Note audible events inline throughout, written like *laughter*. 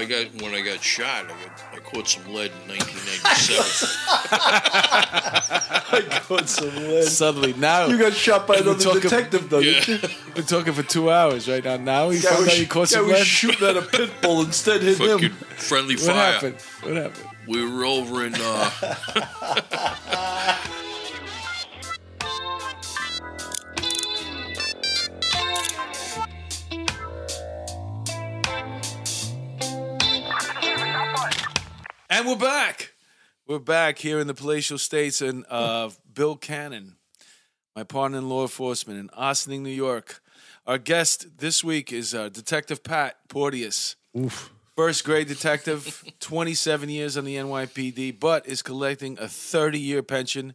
I got when I got shot. I, got, I caught some lead in 1997. *laughs* I caught some lead. Suddenly now You got shot by another talking- detective, though. yeah. you? we've been talking for two hours right now. Now you Guy found was, out you caught guy some was lead. shooting at a pit bull instead hit Fucking him. friendly What fire. happened? What happened? We were over in. Uh, *laughs* And we're back. We're back here in the palatial states and uh, Bill Cannon, my partner in law enforcement in Ossining, New York. Our guest this week is uh, Detective Pat Porteous. Oof. First grade detective, *laughs* 27 years on the NYPD, but is collecting a 30 year pension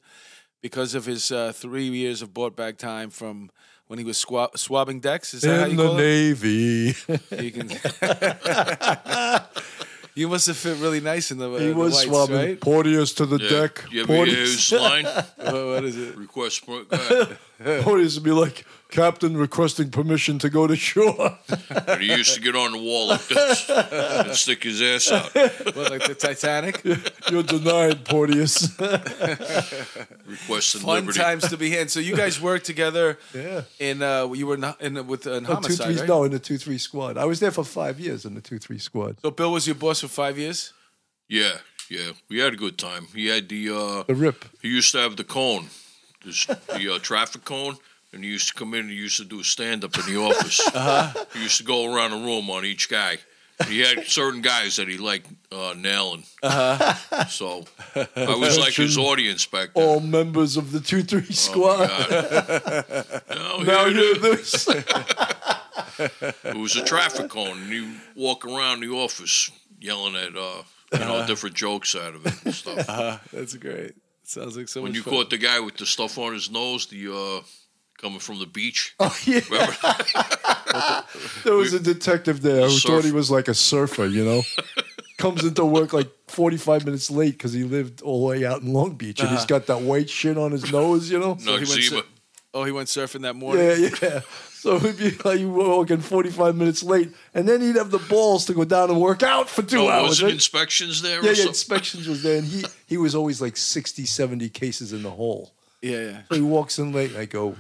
because of his uh, three years of bought back time from when he was swab- swabbing decks. Is that how you In the call it? Navy. You can. *laughs* *laughs* you must have fit really nice in the. Uh, he the was whites, swabbing right? Porteous to the yeah. deck. You ever hear Porteous, his line? *laughs* What- what is it? Request. Go *laughs* ahead. *laughs* Porteous would be like, Captain requesting permission to go to shore. *laughs* And he used to get on the wall like this and stick his ass out. *laughs* What, like the Titanic? You're denied, Porteous. Requesting Fun liberty. times to be had. So you guys worked together. Yeah. In uh, you were in, in with an No, two, homicide, three, right? no, in the 2 3 squad. I was there for five years in the 2 3 squad. So Bill was your boss for five years. Yeah, yeah. We had a good time. He had the. Uh, The rip. he used to have the cone, this, the uh, traffic cone, and he used to come in and he used to do a stand up in the office. *laughs* Uh-huh. He used to go around the room on each guy. He had certain guys that he liked uh, nailing. Uh-huh. So I was like his audience back then. All members of the 2 3 squad. God. *laughs* Now, now it you're this. *laughs* It was a traffic cone, and you walk around the office yelling at uh, you know different jokes out of it and stuff. Uh, that's great. Sounds like so When much you fun. caught the guy with the stuff on his nose, the uh, coming from the beach. *laughs* Oh, yeah. Remember? *laughs* There was a detective there who Surf. thought he was like a surfer, you know? *laughs* Comes into work like 45 minutes late because he lived all the way out in Long Beach and he's got that white shit on his nose, you know? he went Noxzema. sur- oh, he went surfing that morning. Yeah, yeah. So he'd be like you were working 45 minutes late and then he'd have the balls to go down and work out for two Oh, hours. was it right? inspections there? yeah, yeah, inspections was there and he, he was always like 60, 70 cases in the hole. yeah, yeah. So he walks in late and I go,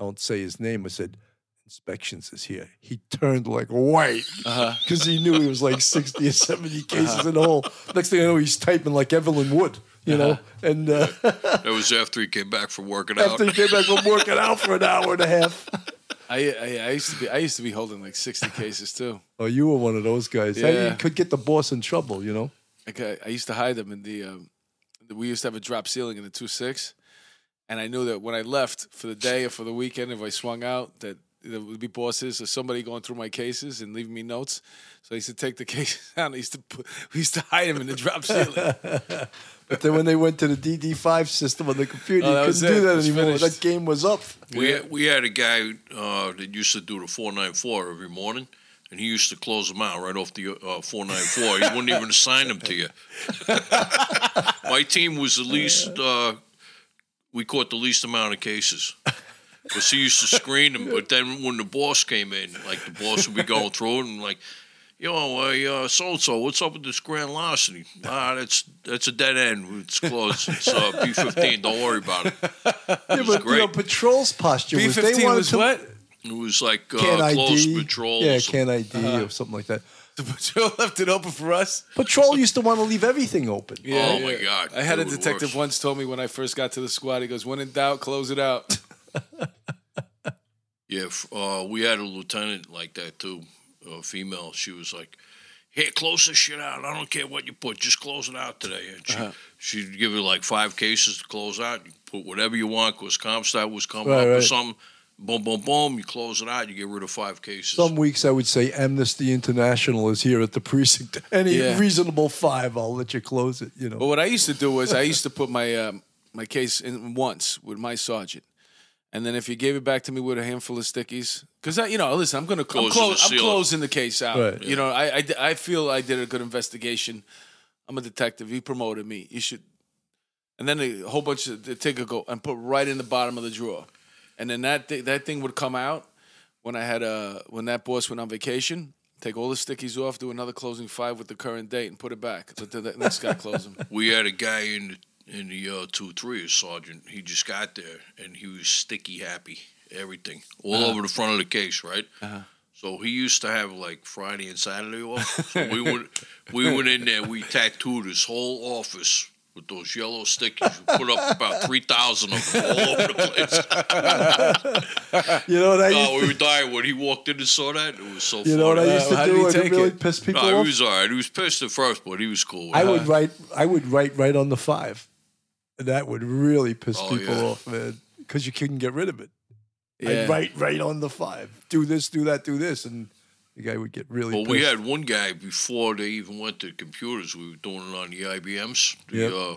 I won't say his name. I said, inspections is here. He turned like white uh-huh. because he knew he was like 60 or 70 uh-huh. cases in the hole. Next thing I know, he's typing like Evelyn Wood, you know? And uh, *laughs* That was after he came back from working out. after he came back from working out for an hour and a half. *laughs* I, I I used to be I used to be holding like sixty cases too. Oh, you were one of those guys. How Yeah. you could get the boss in trouble, you know? Like I, I used to hide them in the. Um, we used to have a drop ceiling in the two six, and I knew that when I left for the day or for the weekend, if I swung out, that there would be bosses or somebody going through my cases and leaving me notes. So I used to take the *laughs* cases out. And I used to put, we used to hide them in the drop ceiling. But then when they went to the DD5 system on the computer, Oh, you couldn't was do it. It that was anymore. finished. That game was up. We had, we had a guy uh, that used to do the 494 every morning, and he used to close them out right off the uh, 494. He wouldn't even assign them to you. *laughs* My team was the least, uh, we caught the least amount of cases. Because he used to screen them, but then when the boss came in, like the boss would be going through it and like, yo, uh, so and so, what's up with this grand larceny? Ah, that's that's a dead end. It's closed. It's uh, *laughs* B15. Don't worry about it. Yeah, was but you know, great. patrol's posture B was they fifteen wanted was to what? It was like uh, can close ID. patrol. Yeah, or something. can ID or something like that. The patrol *laughs* left it open for us. Patrol used to want to leave everything open. Yeah, Oh, my God. I had They a detective worst. once told me when I first got to the squad. He goes, "When in doubt, close it out." *laughs* Yeah, uh, we had a lieutenant like that too, a female. She was like, "Hey, close this shit out. I don't care what you put, just close it out today." And she, Uh-huh. she'd give you like five cases to close out. You put whatever you want because CompStat was coming Right, up or right. something. Boom, boom, boom. You close it out. You get rid of five cases. Some weeks I would say Amnesty International is here at the precinct. *laughs* Any Yeah. reasonable five, I'll let you close it. You know. But what I used to do was I used to put my um, my case in once with my sergeant, and then if you gave it back to me with a handful of stickies, because I, you know, listen, I'm gonna I'm, Closes close, the I'm closing the case out. Right. You know, I I feel I did a good investigation. I'm a detective. You promoted me. You should. And then a whole bunch of the ticker go and put right in the bottom of the drawer, and then that thi- that thing would come out when I had a when that boss went on vacation. take all the stickies off, do another closing five with the current date, and put it back. Let the, the next guy close them. *laughs* We had a guy in the in the uh, two three, a sergeant. He just got there and he was sticky happy, everything all over the front of the case, right? Uh-huh. So he used to have like Friday and Saturday off. *laughs* So we went we went in there. We tattooed his whole office with those yellow stickies. We put up about three thousand of them all over the place. *laughs* You know what I used Oh, we were dying when he walked in and saw that. It was so you know what I funny. used Uh, to how did do? he It take really it? pissed people No, off. he was all right. He was pissed at first, but he was cool. With I it. would write. I would write right on the five. That would really piss Oh, people yeah. off, man, because you couldn't get rid of it. Yeah. I'd write right on the five. Do this, do that, do this, and the guy would get really. Well, pissed. we had one guy before they even went to computers. We were doing it on the IBMs, the Yep. uh,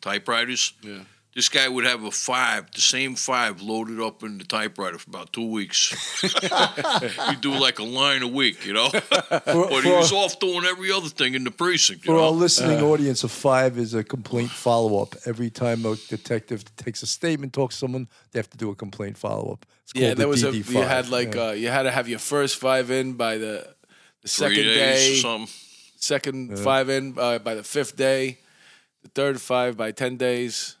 typewriters. Yeah. This guy would have a five, the same five, loaded up in the typewriter for about two weeks. *laughs* He'd do like a line a week, you know. For, But he for- was off doing every other thing in the precinct, you for know. our listening audience, a five is a complaint follow up. Every time a detective takes a statement, talks to someone, they have to do a complaint follow up. It's called Yeah, the there was a DD5. you had like Yeah. uh, you had to have your first five in by the the Three second days or day, something. second five in uh, by the fifth day, the third five by ten days.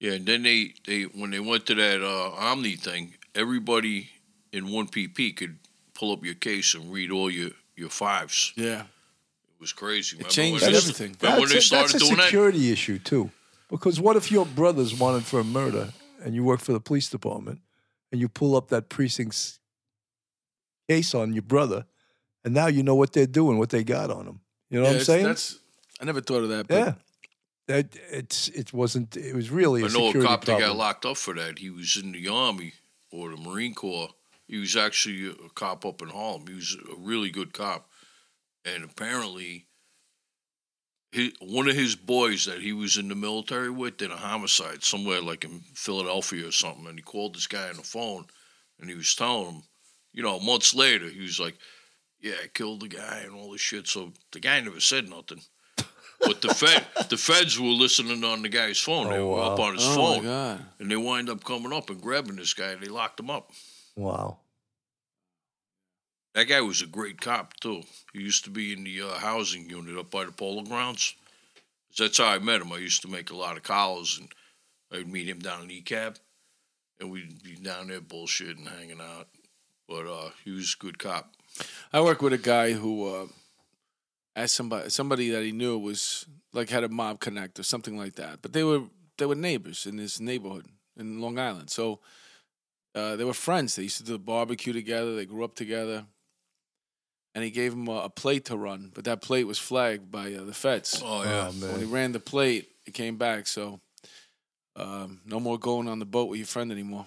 Yeah, and then they, they when they went to that uh, Omni thing, everybody in one PP could pull up your case and read all your, your fives. Yeah, It was crazy. Remember changed when they- everything. Remember when they That's a, started that's a doing that? security issue too, because what if your brother's wanted for a murder and you work for the police department and you pull up that precinct's case on your brother, and now you know what they're doing, what they got on them. You know yeah, what I'm saying? That's I never thought of that. But yeah. That it's it wasn't it was really a I know a cop that got locked up for that. He was in the Army or the Marine Corps. He was actually a cop up in Harlem. He was a really good cop. And apparently, his, one of his boys that he was in the military with did a homicide somewhere like in Philadelphia or something. And he called this guy on the phone and he was telling him, you know, months later, he was like, yeah, I killed the guy and all this shit. So the guy never said nothing. But the Fed, the feds were listening on the guy's phone. they Oh, were up on his oh phone, my god, and they wind up coming up and grabbing this guy. and They locked him up. Wow. That guy was a great cop too. He used to be in the uh, housing unit up by the Polo Grounds. That's how I met him. I used to make a lot of calls, and I'd meet him down in E-cab, and we'd be down there bullshitting, hanging out. But uh, he was a good cop. I work with a guy who uh, asked somebody somebody that he knew was like had a mob connect or something like that. But they were they were neighbors in his neighborhood in Long Island. So uh, they were friends. They used to do the barbecue together. They grew up together. And he gave him a, a plate to run, but that plate was flagged by uh, the feds. Oh yeah, Oh, When he ran the plate, it came back. So um, no more going on the boat with your friend anymore.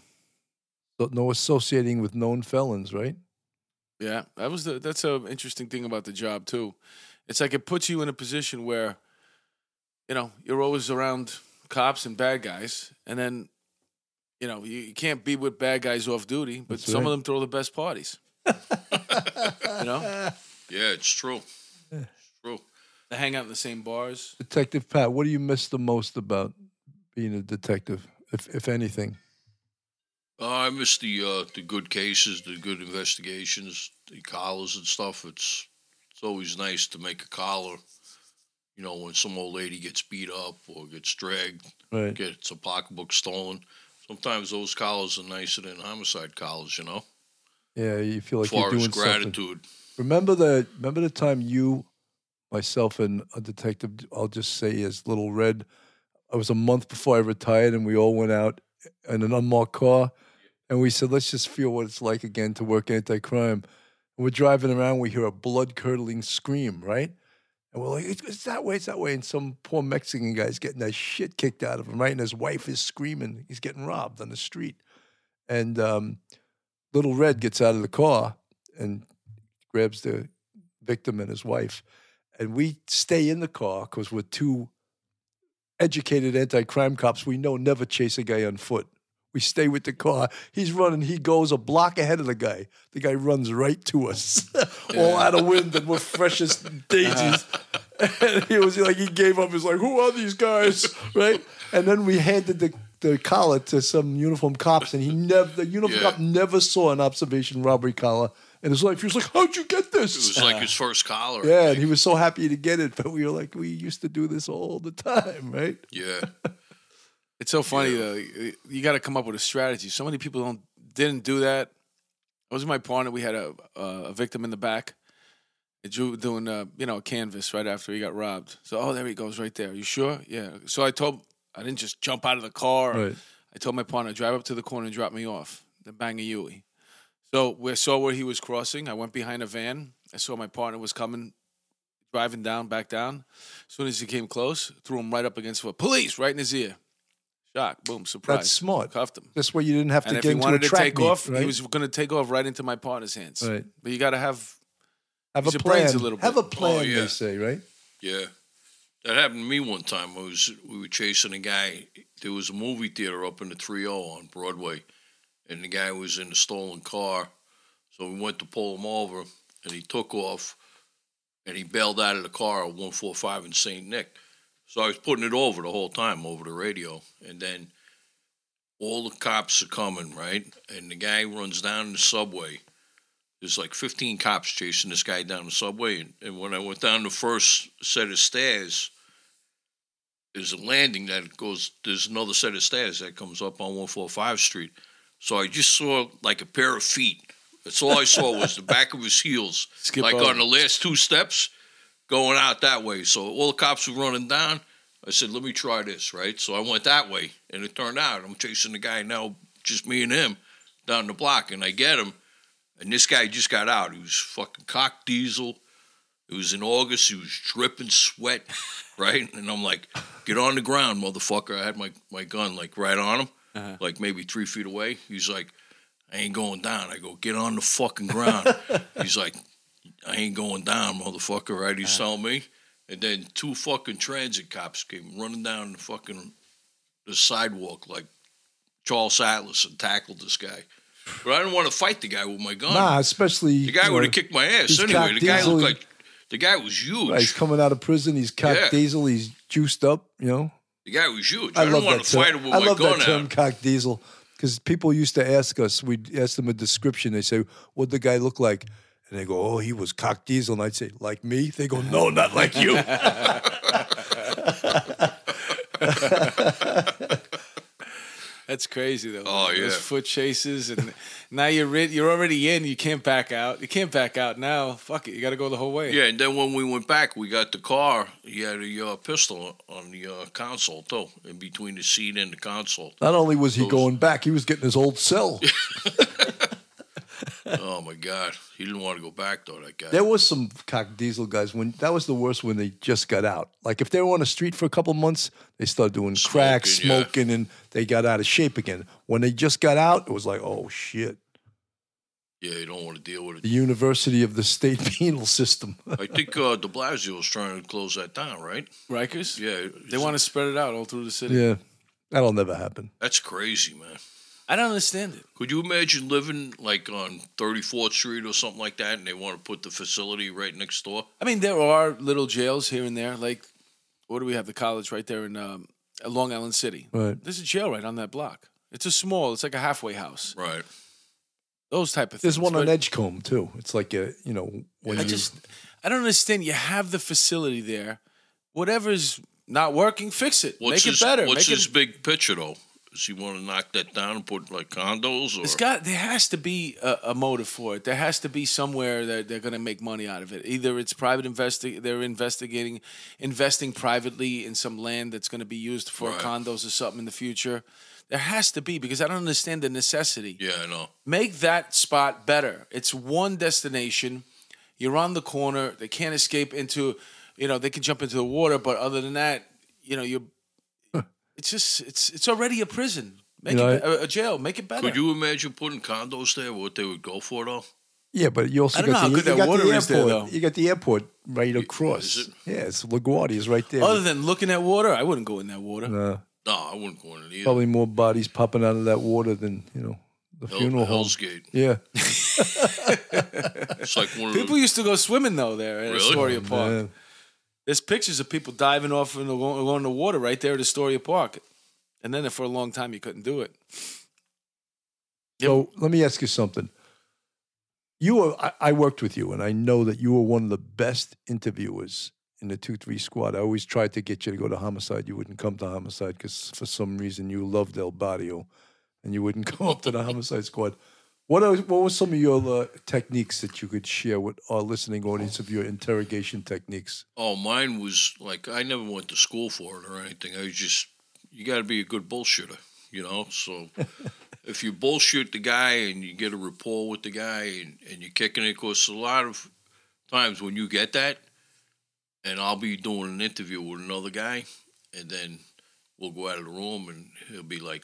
So no associating with known felons, right? Yeah, that was the that's an interesting thing about the job too. It's like it puts you in a position where, you know, you're always around cops and bad guys, and then, you know, you, you can't be with bad guys off duty, but That's some right. of them throw the best parties. *laughs* you know, yeah, it's true. It's true. they hang out in the same bars. Detective Pat, what do you miss the most about being a detective, if if anything? Uh, I miss the uh, the good cases, the good investigations, the collars and stuff. It's it's always nice to make a collar. You know, when some old lady gets beat up or gets dragged, Right. gets a pocketbook stolen. Sometimes those collars are nicer than homicide collars. You know, Yeah, you feel like as you're as doing something. gratitude. Remember the remember the time you, myself, and a detective. I'll just say as Little Red. I was a month before I retired, and we all went out in an unmarked car, and we said, "Let's just feel what it's like again to work anti-crime." And we're driving around, we hear a blood-curdling scream, right? And we're like, it's, "It's that way, it's that way." And some poor Mexican guy's getting that shit kicked out of him, right? And his wife is screaming. He's getting robbed on the street, and um, Little Red gets out of the car and grabs the victim and his wife, and we stay in the car because we're two educated anti-crime cops. We know never chase a guy on foot. We stay with the car. He's running. He goes a block ahead of the guy. The guy runs right to us, *laughs* all out of wind, and we're fresh as daisies. Uh-huh. *laughs* and he was like, he gave up. He's like, "Who are these guys?" *laughs* Right? And then we handed the the collar to some uniform cops, and he never the uniform Yeah. cop never saw an observation robbery collar in his life. He was like, "How'd you get this? It this?" was like his first collar. I yeah, and think. he was so happy to get it, but we were like, we used to do this all the time, right? yeah. It's so funny though. You got to come up with a strategy. So many people don't didn't do that. I was my partner. We had a uh, a victim in the back. Drew doing uh, you know a canvas right after he got robbed. So oh there he goes right there. You sure? Yeah. So I told I didn't just jump out of the car. Right. I told my partner drive up to the corner and drop me off. Then bang a Yui. So we saw where he was crossing. I went behind a van. I saw my partner was coming, driving down, back down. As soon as he came close, threw him right up against the police, right in his ear. Shock, boom, surprise. That's smart. Cuffed him. This way, you didn't have to And if get he into wanted a to track take meet, off, right? he was going to take off right into my partner's hands. Right. But you got to have have use a your brains plan. a little bit. Have a plan, Oh, yeah. they say, right? Yeah. That happened to me one time. I was we were chasing a guy. There was a movie theater up in the 30 on Broadway, and the guy was in a stolen car. So we went to pull him over, and he took off, and he bailed out of the car at 145 in St. Nick. So I was putting it over the whole time over the radio, and then all the cops are coming, right? And the guy runs down the subway. There's like 15 cops chasing this guy down the subway. And, and when I went down the first set of stairs, there's a landing that goes, there's another set of stairs that comes up on 145 Street. So I just saw like a pair of feet. That's all I saw was the back of his heels, Skip like over. on the last two steps, going out that way. So all the cops were running down. I said, let me try this, right? So I went that way, and it turned out I'm chasing the guy now, just me and him, down the block, and I get him, and this guy just got out. He was fucking cock diesel. It was in August. He was dripping sweat, *laughs* right? And I'm like, get on the ground, motherfucker. I had my, my gun like right on him, Uh-huh. like maybe three feet away. He's like, I ain't going down. I go, get on the fucking ground. *laughs* He's like, I ain't going down, motherfucker, right? He's telling me. And then two fucking transit cops came running down the fucking the sidewalk like Charles Atlas and tackled this guy. But I didn't want to fight the guy with my gun. Nah, especially the guy would have kicked my ass anyway. The guy diesel. looked like the guy was huge. Right, he's coming out of prison. He's cock Yeah. diesel. He's juiced up. You know, The guy was huge. I, I, love want that to term. fight him with I my love gun that term, out. cock diesel, because people used to ask us. We'd ask them a description. They say, "What the guy look like?" And they go, "Oh, he was cock diesel." And I'd say, "Like me?" They go, "No, not like you." *laughs* That's crazy though. Oh, man. Those yeah. foot chases and now you're rid- you're already in. You can't back out. You can't back out now. Fuck it. You got to go the whole way. Yeah, and then when we went back, we got the car. He had a uh, pistol on the uh, console too, in between the seat and the console. Not only was he Those- going back, he was getting his old cell. *laughs* oh my God, he didn't want to go back though. That guy. There was some cock diesel guys when that was the worst when they just got out. Like if they were on the street for a couple months, they started doing crack, Smoking, yeah. and they got out of shape again. When they just got out, it was like, oh shit. yeah, you don't want to deal with it. The. University of the State *laughs* Penal System. I think uh, De Blasio was trying to close that down, right? Rikers. Yeah, They want to spread it out all through the city. yeah, that'll never happen. That's crazy, man. I don't understand it. Could you imagine living like on 34th Street or something like that, and they want to put the facility right next door? I mean, there are little jails here and there. Like, what do we have? The college right there in um, Long Island City. Right. There's a jail right on that block. It's a small. It's like a halfway house. Right. Those type of things. There's one on But Edgecombe too. It's like a you know when I you just, I don't understand. You have the facility there. Whatever's not working, fix it. What's Make his, it better. What's Make his it. big picture though? Does he want to knock that down and put like condos or? It's got. There has to be a, a motive for it. There has to be somewhere that they're going to make money out of it. Either it's private investi- They're investigating, investing privately in some land that's going to be used for Right. condos or something in the future. There has to be because I don't understand the necessity. yeah, I know. Make that spot better. It's one destination. You're on the corner. They can't escape into, you know, they can jump into the water, but other than that, you know, you're. It's just it's it's already a prison. Make You know, it a, a jail. Make it better. Could you imagine putting condos there? What they would go for though? yeah, but you also I got the, you that got water the is there, airport. You got the airport right across. is it? Yeah, it's LaGuardia is right there. Other than looking at water, I wouldn't go in that water. Uh, No, I wouldn't go in it either. probably more bodies popping out of that water than you know the Hell- funeral home. Hell's Gate. Yeah, *laughs* It's like one of People the, used to go swimming though there at Really? Astoria Park. man. There's pictures of people diving off and in the water right there at Astoria Park. and then for a long time you couldn't do it. So let me ask you something. You were I, I worked with you, and I know that you were one of the best interviewers in the two three squad. I always tried to get you to go to homicide. You wouldn't come to homicide because for some reason you loved El Barrio, and you wouldn't *laughs* come up to the homicide squad. What are, what were some of your uh, techniques that you could share with our listening audience of your interrogation techniques? Oh, mine was like I never went to school for it or anything. I was just you got to be a good bullshitter, you know. So *laughs* if you bullshit the guy and you get a rapport with the guy and, and you're kicking it, because a lot of times when you get that, and I'll be doing an interview with another guy, and then we'll go out of the room and he'll be like,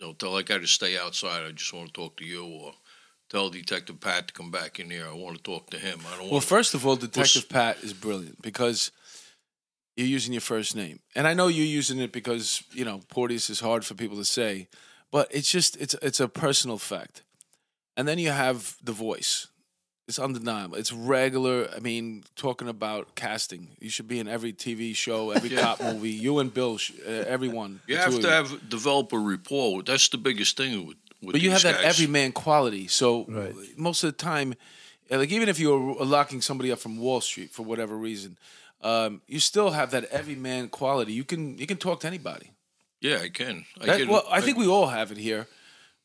"Don't tell that guy to stay outside. I just want to talk to you," or tell Detective Pat to come back in here. I want to talk to him. I don't Well, first of all, Detective Pat is brilliant because you're using your first name, and I know you're using it because you know Porteous is hard for people to say, but it's just it's it's a personal fact, and then you have the voice. It's undeniable. It's regular. I mean, talking about casting, you should be in every TV show, *laughs* every Yeah. cop movie. You and Bill, sh- uh, everyone. you have to have develop a rapport. That's the biggest thing with. with But you have these that guys. everyman quality. So Right. most of the time, uh, like even if you're locking somebody up from Wall Street for whatever reason, um, you still have that everyman quality. You can you can talk to anybody. Yeah, I can. I That- can. well, I think we all have it here,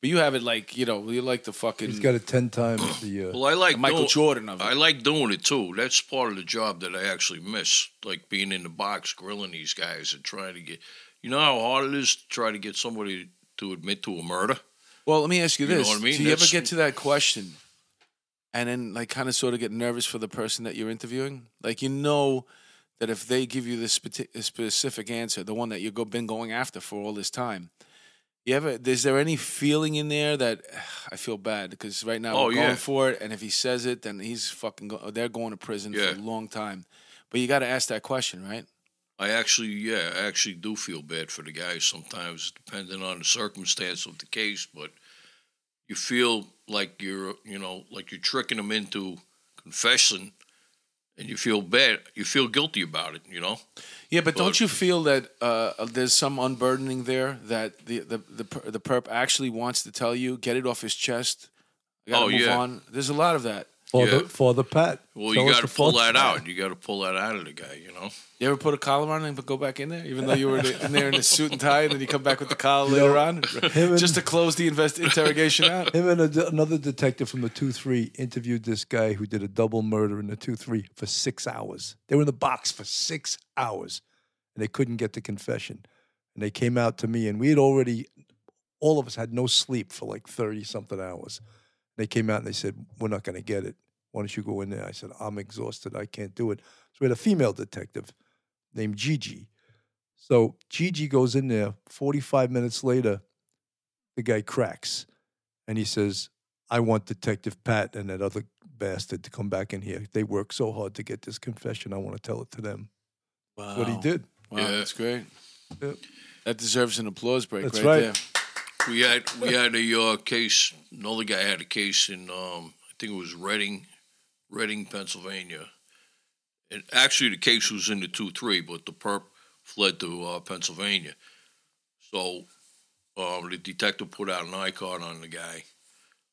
but you have it like you know you like the fucking He's got it ten times the. Uh, Well, I like Michael doing, Jordan of it. I like doing it too. That's part of the job that I actually miss, like being in the box, grilling these guys, and trying to get. You know how hard it is to try to get somebody to admit to a murder. Well, let me ask you You know this: what I mean? Do you ever get to that question, and then like kind of sort of get nervous for the person that you're interviewing? Like you know that if they give you this specific answer, the one that you've go- been going after for all this time, you ever? Is there any feeling in there that I feel bad because right now Oh, we're going yeah. for it, and if he says it, then he's fucking. Go- they're going to prison Yeah. for a long time. But you got to ask that question, right? I actually, yeah, I actually do feel bad for the guys sometimes, depending on the circumstance of the case. But you feel like you're, you know, like you're tricking them into confessing, and you feel bad. You feel guilty about it, you know. Yeah, but, don't you feel that uh, there's some unburdening there that the the the, the perp actually wants to tell you, get it off his chest. Gotta Oh, move yeah. on. There's a lot of that. for yeah. the for the Pat. Well, Tell you got to pull that out. You got to pull that out of the guy, you know. You ever put a collar on and go back in there, even though you were in there in a suit and tie, and then you come back with the collar later on, just to close the invest interrogation out? Him and a, another detective from the two three interviewed this guy who did a double murder in the two three for six hours. They were in the box for six hours, and they couldn't get the confession. And they came out to me, and we had already, all of us had no sleep for like thirty something hours. They came out and they said, "We're not going to get it. Why don't you go in there?" I said, "I'm exhausted. I can't do it." So we had a female detective named Gigi. So Gigi goes in there. Forty-five minutes later, the guy cracks and he says, I want Detective Pat and that other bastard to come back in here. They worked so hard to get this confession. I want to tell it to them. Wow. What he did. Wow, Yeah. that's great. Yep. That deserves an applause break That's right, right. there. We had we had a uh, case. Another guy had a case in um, I think it was Reading, Reading, Pennsylvania. And actually, the case was in the two three, but the perp fled to uh, Pennsylvania. So um, the detective put out an I card on the guy.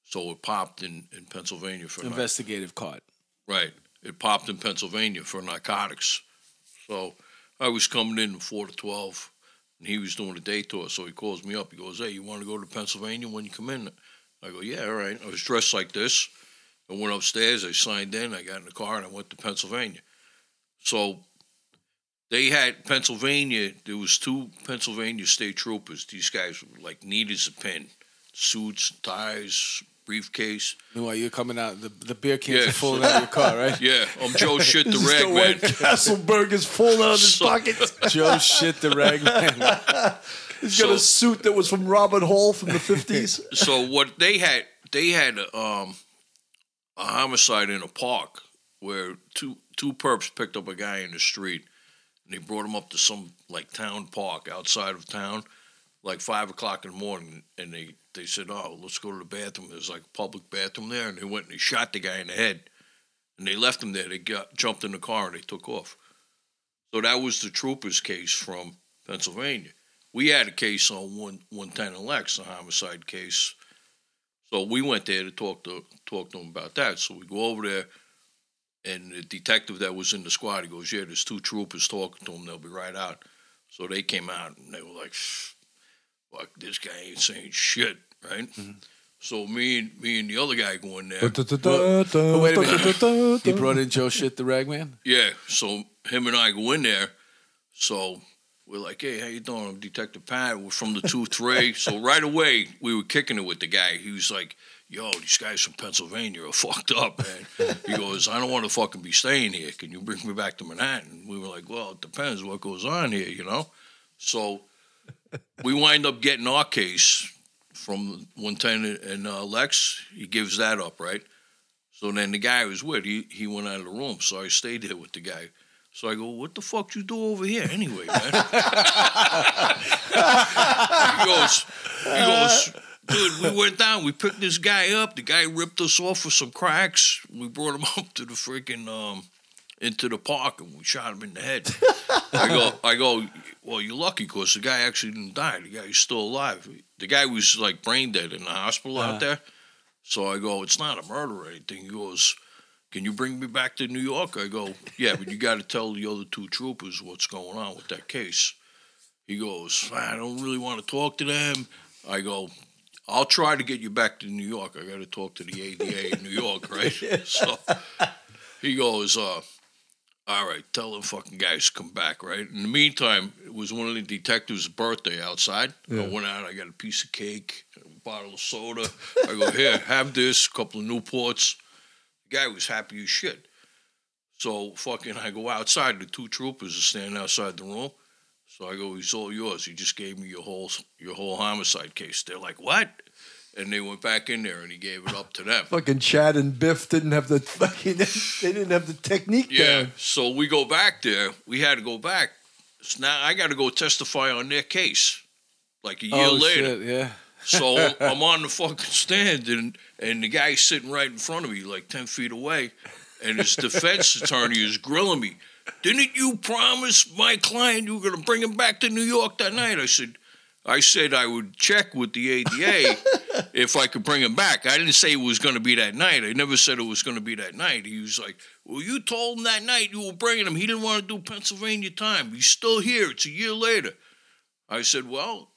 So it popped in, in Pennsylvania for nar- Investigative caught. right. It popped in Pennsylvania for narcotics. So I was coming in at four to twelve, and he was doing a day tour. So he calls me up. He goes, "Hey, you want to go to Pennsylvania when you come in?" I go, "Yeah, all right." I was dressed like this. I went upstairs. I signed in. I got in the car and I went to Pennsylvania. So they had Pennsylvania. There was two Pennsylvania state troopers. These guys were like neat as a pin, suits, ties, briefcase. Meanwhile, you're coming out. The, the beer cans Yeah. are falling out of your car, right? *laughs* Yeah, I'm Joe *laughs* Shit the This is Rag the Man. White Castle burgers falling out of his *laughs* So- pocket. Joe shit the ragman. He's got a suit that was from Robert Hall from the 50s. so what they had they had um, a homicide in a park where two two perps picked up a guy in the street and they brought him up to some like town park outside of town like five o'clock in the morning and they they said oh let's go to the bathroom there's like a public bathroom there and they went and they shot the guy in the head and they left him there they got jumped in the car and they took off so that was the troopers case from pennsylvania we had a case on one one ten and Lex, a homicide case. So we went there to talk to talk to him about that. So we go over there, and the detective that was in the squad, he goes, "Yeah, there's two troopers talking to him. They'll be right out." So they came out and they were like, "Fuck, this guy ain't saying shit, right?" Mm-hmm. So me and me and the other guy go in there. But wait a minute. He brought in Joe Shit, the ragman. Yeah, so him and I go in there. So we're like, "Hey, how you doing? I'm Detective Pat. We're from the two three. so right away we were kicking it with the guy. He was like, "Yo, these guys from Pennsylvania are *laughs* fucked up, man." he goes, "I don't want to fucking be staying here. Can you bring me back to Manhattan?" We were like, "Well, it depends what goes on here, you know." So we wind up getting our case from 110 and uh, Lex. He gives that up, right? So then the guy I was with, he, he went out of the room. So I stayed there with the guy. So I go, what the fuck you do over here anyway, man? *laughs* he goes, he goes, dude, we went down, we picked this guy up. The guy ripped us off with some cracks. We brought him *laughs* up to the freaking um into the park and we shot him in the head. *laughs* I go, I go, well, you're lucky because the guy actually didn't die. The guy's still alive. The guy was like brain dead in the hospital out there. So I go, it's not a murder or anything. He goes, can you bring me back to New York? I go, yeah, but you got to tell the other two troopers what's going on with that case. He goes, I don't really want to talk to them. I go, I'll try to get you back to New York. I got to talk to the ADA in New York, *laughs* right? So he goes, uh, all right, tell the fucking guys to come back, right? In the meantime, it was one of the detectives' birthday outside. I went out, I got a piece of cake, a bottle of soda. I go, here, *laughs* have this, a couple of Newports. The guy was happy as shit. So fucking, I go outside. The two troopers are standing outside the room. So I go, he's all yours. He just gave me your whole your whole homicide case. They're like, what? And they went back in there and he gave it up to them. Fucking Chad and Biff didn't have the fucking. *laughs* They didn't have the technique Yeah. down. So we go back there. We had to go back. So now I got to go testify on their case, like a year oh, later. shit, yeah. So *laughs* I'm on the fucking stand, and and the guy's sitting right in front of me, like ten feet away, and his defense attorney is grilling me. Didn't you promise my client you were going to bring him back to New York that night? I said, I said I would check with the ADA *laughs* if I could bring him back. I didn't say it was going to be that night. I never said it was going to be that night. He was like, Well, you told him that night you were bringing him. He didn't want to do Pennsylvania time. He's still here. It's a year later. I said, Well,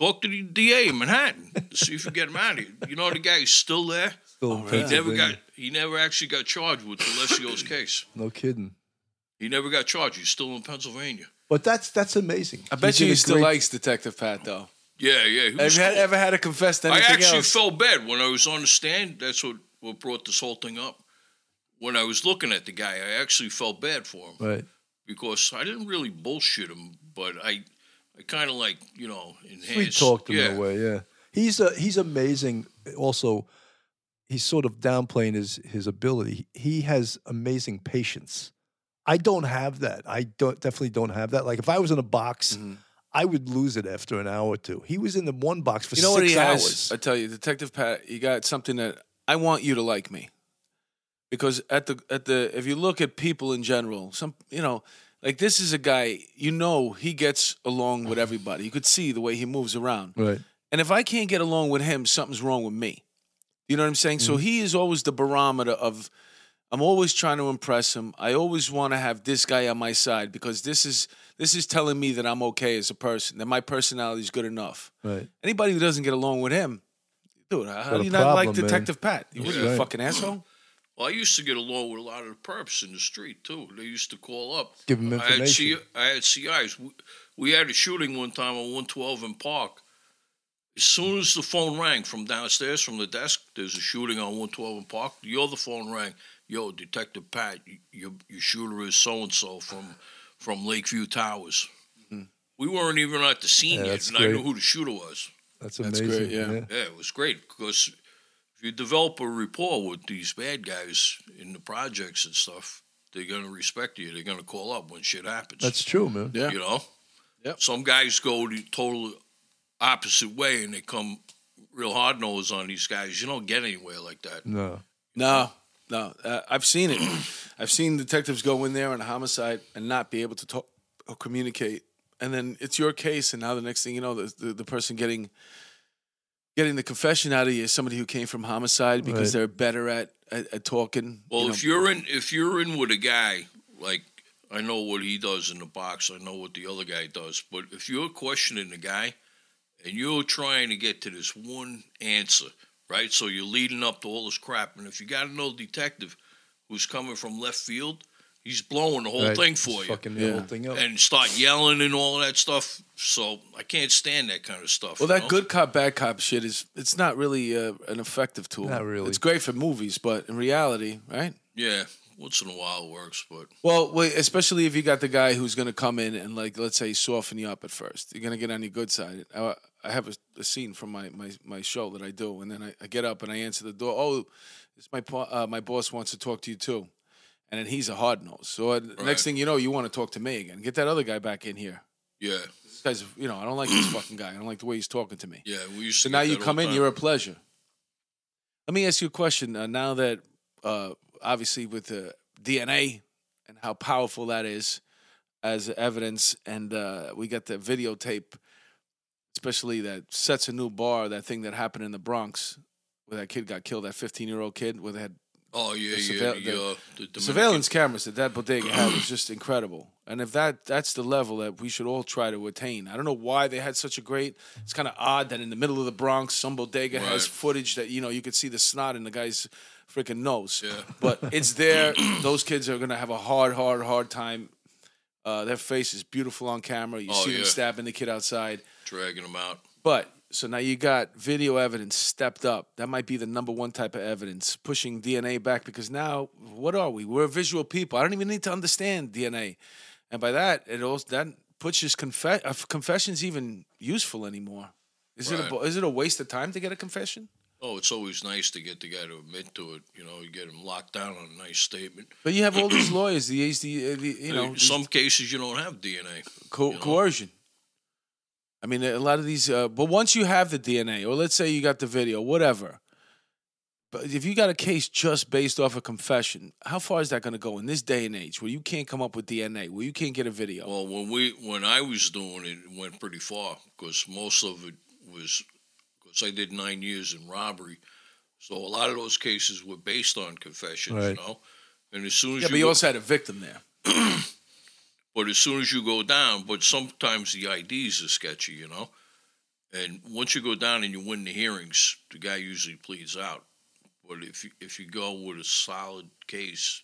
talk to the DA in Manhattan to see if you get him out of here. You know, the guy's still there. Still He never got. He never actually got charged with the Alessio's case. No kidding. He never got charged. He's still in Pennsylvania. But that's that's amazing. I bet did you he still great- likes Detective Pat, though. Yeah, yeah. Have was you had, cool. ever had to confess to I actually else? felt bad when I was on the stand. That's what, what brought this whole thing up. When I was looking at the guy, I actually felt bad for him Right. because I didn't really bullshit him, but I, I kind of like you know Sweet enhanced. talked him yeah. in a way. Yeah. He's a, he's amazing. Also, he's sort of downplaying his his ability. He has amazing patience. I don't have that. I don't definitely don't have that. Like if I was in a box, Mhm. I would lose it after an hour or two. He was in the one box for You know six hours. has? I tell you, Detective Pat, you got something that I want you to like me. Because at the at the if you look at people in general, some you know, like this is a guy, you know he gets along with everybody. You could see the way he moves around. Right. And if I can't get along with him, something's wrong with me. You know what I'm saying? Mm-hmm. So he is always the barometer of I'm always trying to impress him. I always want to have this guy on my side because this is this is telling me that I'm okay as a person, that my personality is good enough. Right. Anybody who doesn't get along with him, dude, how Got do a you not like problem, man. Detective Pat? You what are you, a fucking asshole? Well, I used to get along with a lot of the perps in the street too. They used to call up. Give 'em I had, C, information. I had CIs. We, we had a shooting one time on 112 in Park. As soon as the phone rang from downstairs from the desk, there's a shooting on 112 in Park. The other phone rang. Yo, Detective Pat, your your shooter is so and so from from Lakeview Towers. We weren't even at the scene Mm-hmm. Yeah, yet, that's and I knew who the shooter was. That's That's amazing. great, yeah. Yeah, it was great because if you develop a rapport with these bad guys in the projects and stuff, they're gonna respect you. They're gonna call up when shit happens. That's true, man. Yeah. you know. Yep. Some guys go the total opposite way and they come real hard nosed on these guys. You don't get anywhere like that. No. No, no. Uh, I've seen it. *clears throat* I've seen detectives go in there on a homicide and not be able to talk or communicate and then it's your case, and now the next thing you know, the the, the person getting getting the confession out of you is somebody who came from homicide because Right. they're better at at, at talking. Well, you if you're in, if you're in with a guy like I know what he does in the box, I know what the other guy does, but if you're questioning the guy and you're trying to get to this one answer, right? So you're leading up to all this crap, and if you got an old detective who's coming from left field, he's blowing the whole Right. thing Just for you. Fucking the Yeah. whole thing up. and start yelling and all that stuff. So I can't stand that kind of stuff. Well, that know? good cop, bad cop shit is it's not really uh, an effective tool. Not really. It's great for movies, but in reality, right? yeah, once in a while it works, but Well, wait, especially if you got the guy who's going to come in and like, let's say, soften you up at first. You're going to get on your good side. I, I have a, a scene from my, my, my show that I do, and then I, I get up and I answer the door. Oh, this my uh, my boss wants to talk to you too, and then he's a hard nose. So uh, Right. next thing you know, you want to talk to me again. Get that other guy back in here. yeah, This guy's, you know, I don't like this fucking guy. I don't like the way he's talking to me. yeah. We So now you come in, you're a pleasure. Let me ask you a question. Uh, now that uh, obviously with the DNA and how powerful that is as evidence, and uh, we got the videotape, especially that sets a new bar. That thing that happened in the Bronx, where that kid got killed, that 15 year old kid, where they had Oh yeah, the yeah. surveil- The, the- uh, the the surveillance cameras that that bodega had *clears throat* was just incredible. And if that that's the level that we should all try to attain. I don't know why they had such a great. It's kind of odd that in the middle of the Bronx, some bodega has footage that you know you could see the snot in the guy's freaking nose. Yeah. But it's there. *clears throat* Those kids are gonna have a hard, hard, hard time. Uh, their face is beautiful on camera. You Oh, see them stabbing the kid outside. dragging them out. But so now you got video evidence stepped up. That might be the number one type of evidence, pushing DNA back because now what are we? We're visual people. I don't even need to understand DNA, and by that it also that puts his confe- uh, confessions even useful anymore. Is it a, is it a waste of time to get a confession? Oh, it's always nice to get the guy to admit to it. You know, you get him locked down on a nice statement. But you have all these *clears throat* lawyers, the, the, the you know, in these some cases you don't have DNA. co- you know? coercion. I mean, a lot of these. Uh, but once you have the DNA, or let's say you got the video, whatever. But if you got a case just based off a confession, how far is that going to go in this day and age, where you can't come up with DNA, where you can't get a video? Well, when we when I was doing it, it went pretty far because most of it was because I did nine years in robbery, so a lot of those cases were based on confessions. Right. You know, and as soon as yeah, you but you go, also had a victim there. *clears throat* but as soon as you go down, but sometimes the IDs are sketchy. You know, and once you go down and you win the hearings, the guy usually pleads out. But if you, if you go with a solid case,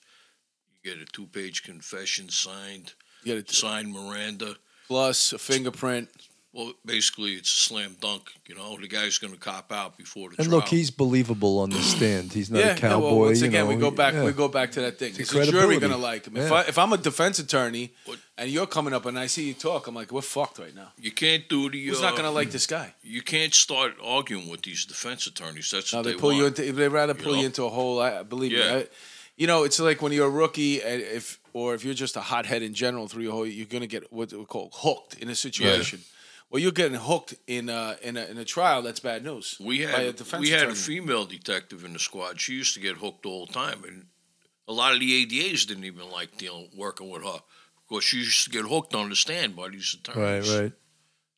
you get a two page confession signed, You got a signed Miranda. plus a fingerprint. Well, basically, it's a slam dunk. You know, the guy's going to cop out before the And trial. look, he's believable on the stand. He's not yeah, a yeah, cowboy. well, once you again, we go back. yeah. We go back to that thing. It's Is the jury going to like him? If, I, if I'm a defense attorney What- and you're coming up and I see you talk, I'm like, we're fucked right now. you can't do the. Who's uh, not going to like this guy? You can't start arguing with these defense attorneys. That's No, what they, they, pull you into. They rather pull you, know? into a hole. I believe me. Yeah. I, you know, it's like when you're a rookie, and if or if you're just a hothead in general through your whole, you're gonna get what we call hooked in a situation. Well, you're getting hooked in a, in a in a trial. That's bad news. we by had a defense we had a female detective in the squad. She used to get hooked all the time, and a lot of the ADAs didn't even like dealing working with her because she used to get hooked on the stand by these Right, attorneys. right.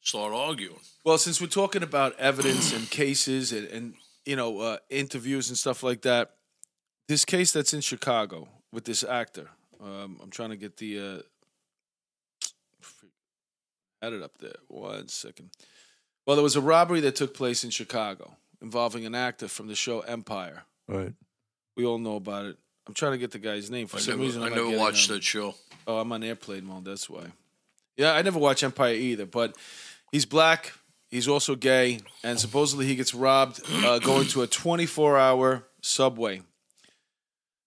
Start arguing. Well, since we're talking about evidence and cases and, and you know uh, interviews and stuff like that, this case that's in Chicago with this actor, um, I'm trying to get the uh, had it up there. One second. Well, there was a robbery that took place in Chicago involving an actor from the show Empire. Right. We all know about it. I'm trying to get the guy's name for I some never, reason. I I'm not never watched um, that show. Oh, I'm on airplane mode. That's why. Yeah, I never watch Empire either. But he's black. He's also gay, and supposedly he gets robbed uh, going to a 24-hour Subway.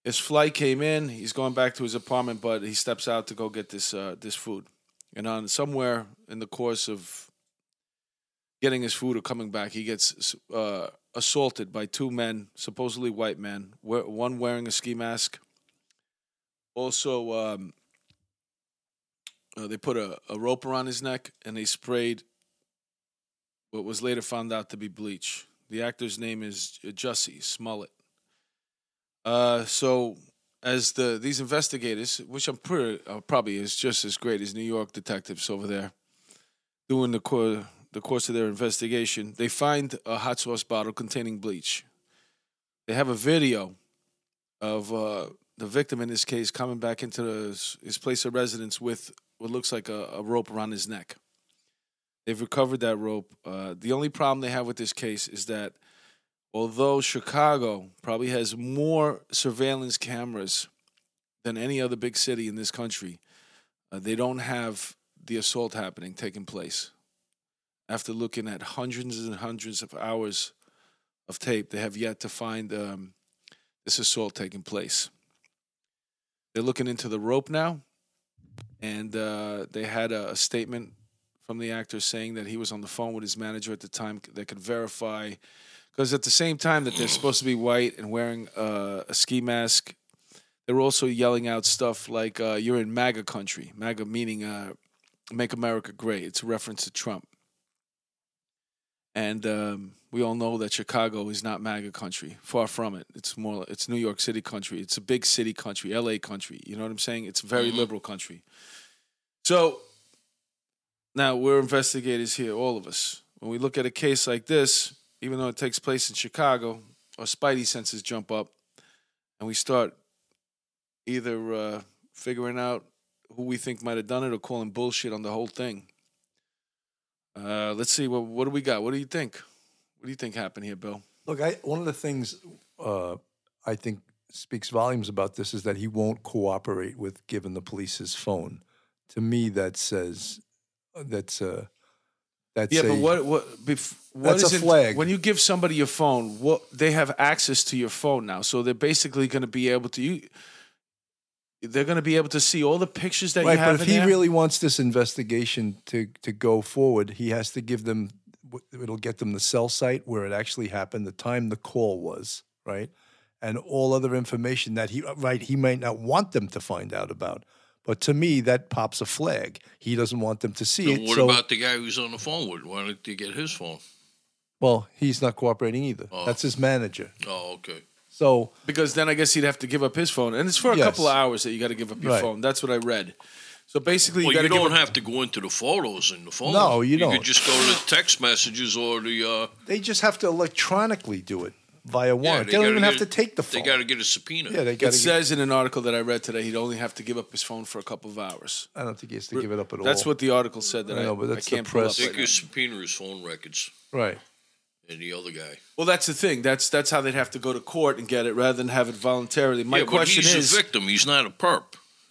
His flight came in. He's going back to his apartment, but he steps out to go get this uh, this food. And on somewhere in the course of getting his food or coming back, he gets uh, assaulted by two men, supposedly white men. One wearing a ski mask. Also, um, uh, they put a, a rope around his neck and they sprayed what was later found out to be bleach. The actor's name is Jussie Smollett. Uh, so, as the these investigators, which I'm pretty uh, probably is just as great as New York detectives over there, doing the course the course of their investigation, they find a hot sauce bottle containing bleach. They have a video of uh, the victim in this case coming back into the, his place of residence with what looks like a, a rope around his neck. They've recovered that rope. Uh, the only problem they have with this case is that although Chicago probably has more surveillance cameras than any other big city in this country, uh, they don't have the assault happening taking place. After looking at hundreds and hundreds of hours of tape, they have yet to find um, this assault taking place. They're looking into the rope now, and uh, they had a, a statement from the actor saying that he was on the phone with his manager at the time that could verify. Because at the same time that they're supposed to be white and wearing uh, a ski mask, they're also yelling out stuff like uh, "You're in MAGA country." MAGA meaning uh, "Make America Great." It's a reference to Trump. And um, we all know that Chicago is not MAGA country. Far from it. It's more. It's New York City country. It's a big city country. L.A. country. You know what I'm saying? It's a very liberal country. So now we're investigators here, all of us. When we look at a case like this, even though it takes place in Chicago, our spidey senses jump up, and we start either uh, figuring out who we think might have done it or calling bullshit on the whole thing. Uh, let's see. What, what do we got? What do you think? What do you think happened here, Bill? Look, I, one of the things uh, I think speaks volumes about this is that he won't cooperate with giving the police his phone. To me, that says that's uh, that's Yeah, a, but what what bef- what That's is a it- flag. when you give somebody your phone? What they have access to your phone now, so they're basically going to be able to you. They're going to be able to see all the pictures that right? you have. But if he there. really wants this investigation to to go forward, he has to give them. It'll get them the cell site where it actually happened, the time the call was, right, and all other information that he uh, right he might not want them to find out about. But to me, that pops a flag. He doesn't want them to see So it. what so, about the guy who's on the phone with? Why don't you get his phone? well, he's not cooperating either. Oh. That's his manager. Oh, okay. So because then I guess he'd have to give up his phone, and it's for a Yes. couple of hours that you got to give up your Right. phone. That's what I read. So basically, Well, you got you don't up. have to go into the photos in the phone. No, you You don't. could just go to the text messages or the. Uh, they just have to electronically do it via warrant. they they, don't even have get- to take the phone. they got to get a subpoena. yeah, they it got to. says in an article that I read today, he'd only have to give up his phone for a couple of hours. I don't think he has to give it up at all. That's what the article said. That I I, know, but I that's the can't pull up press. They right could now. subpoena his phone records Right. and the other guy. Well, that's the thing. That's that's how they'd have to go to court and get it rather than have it voluntarily. My yeah, but question he's is, a victim. He's not a perp.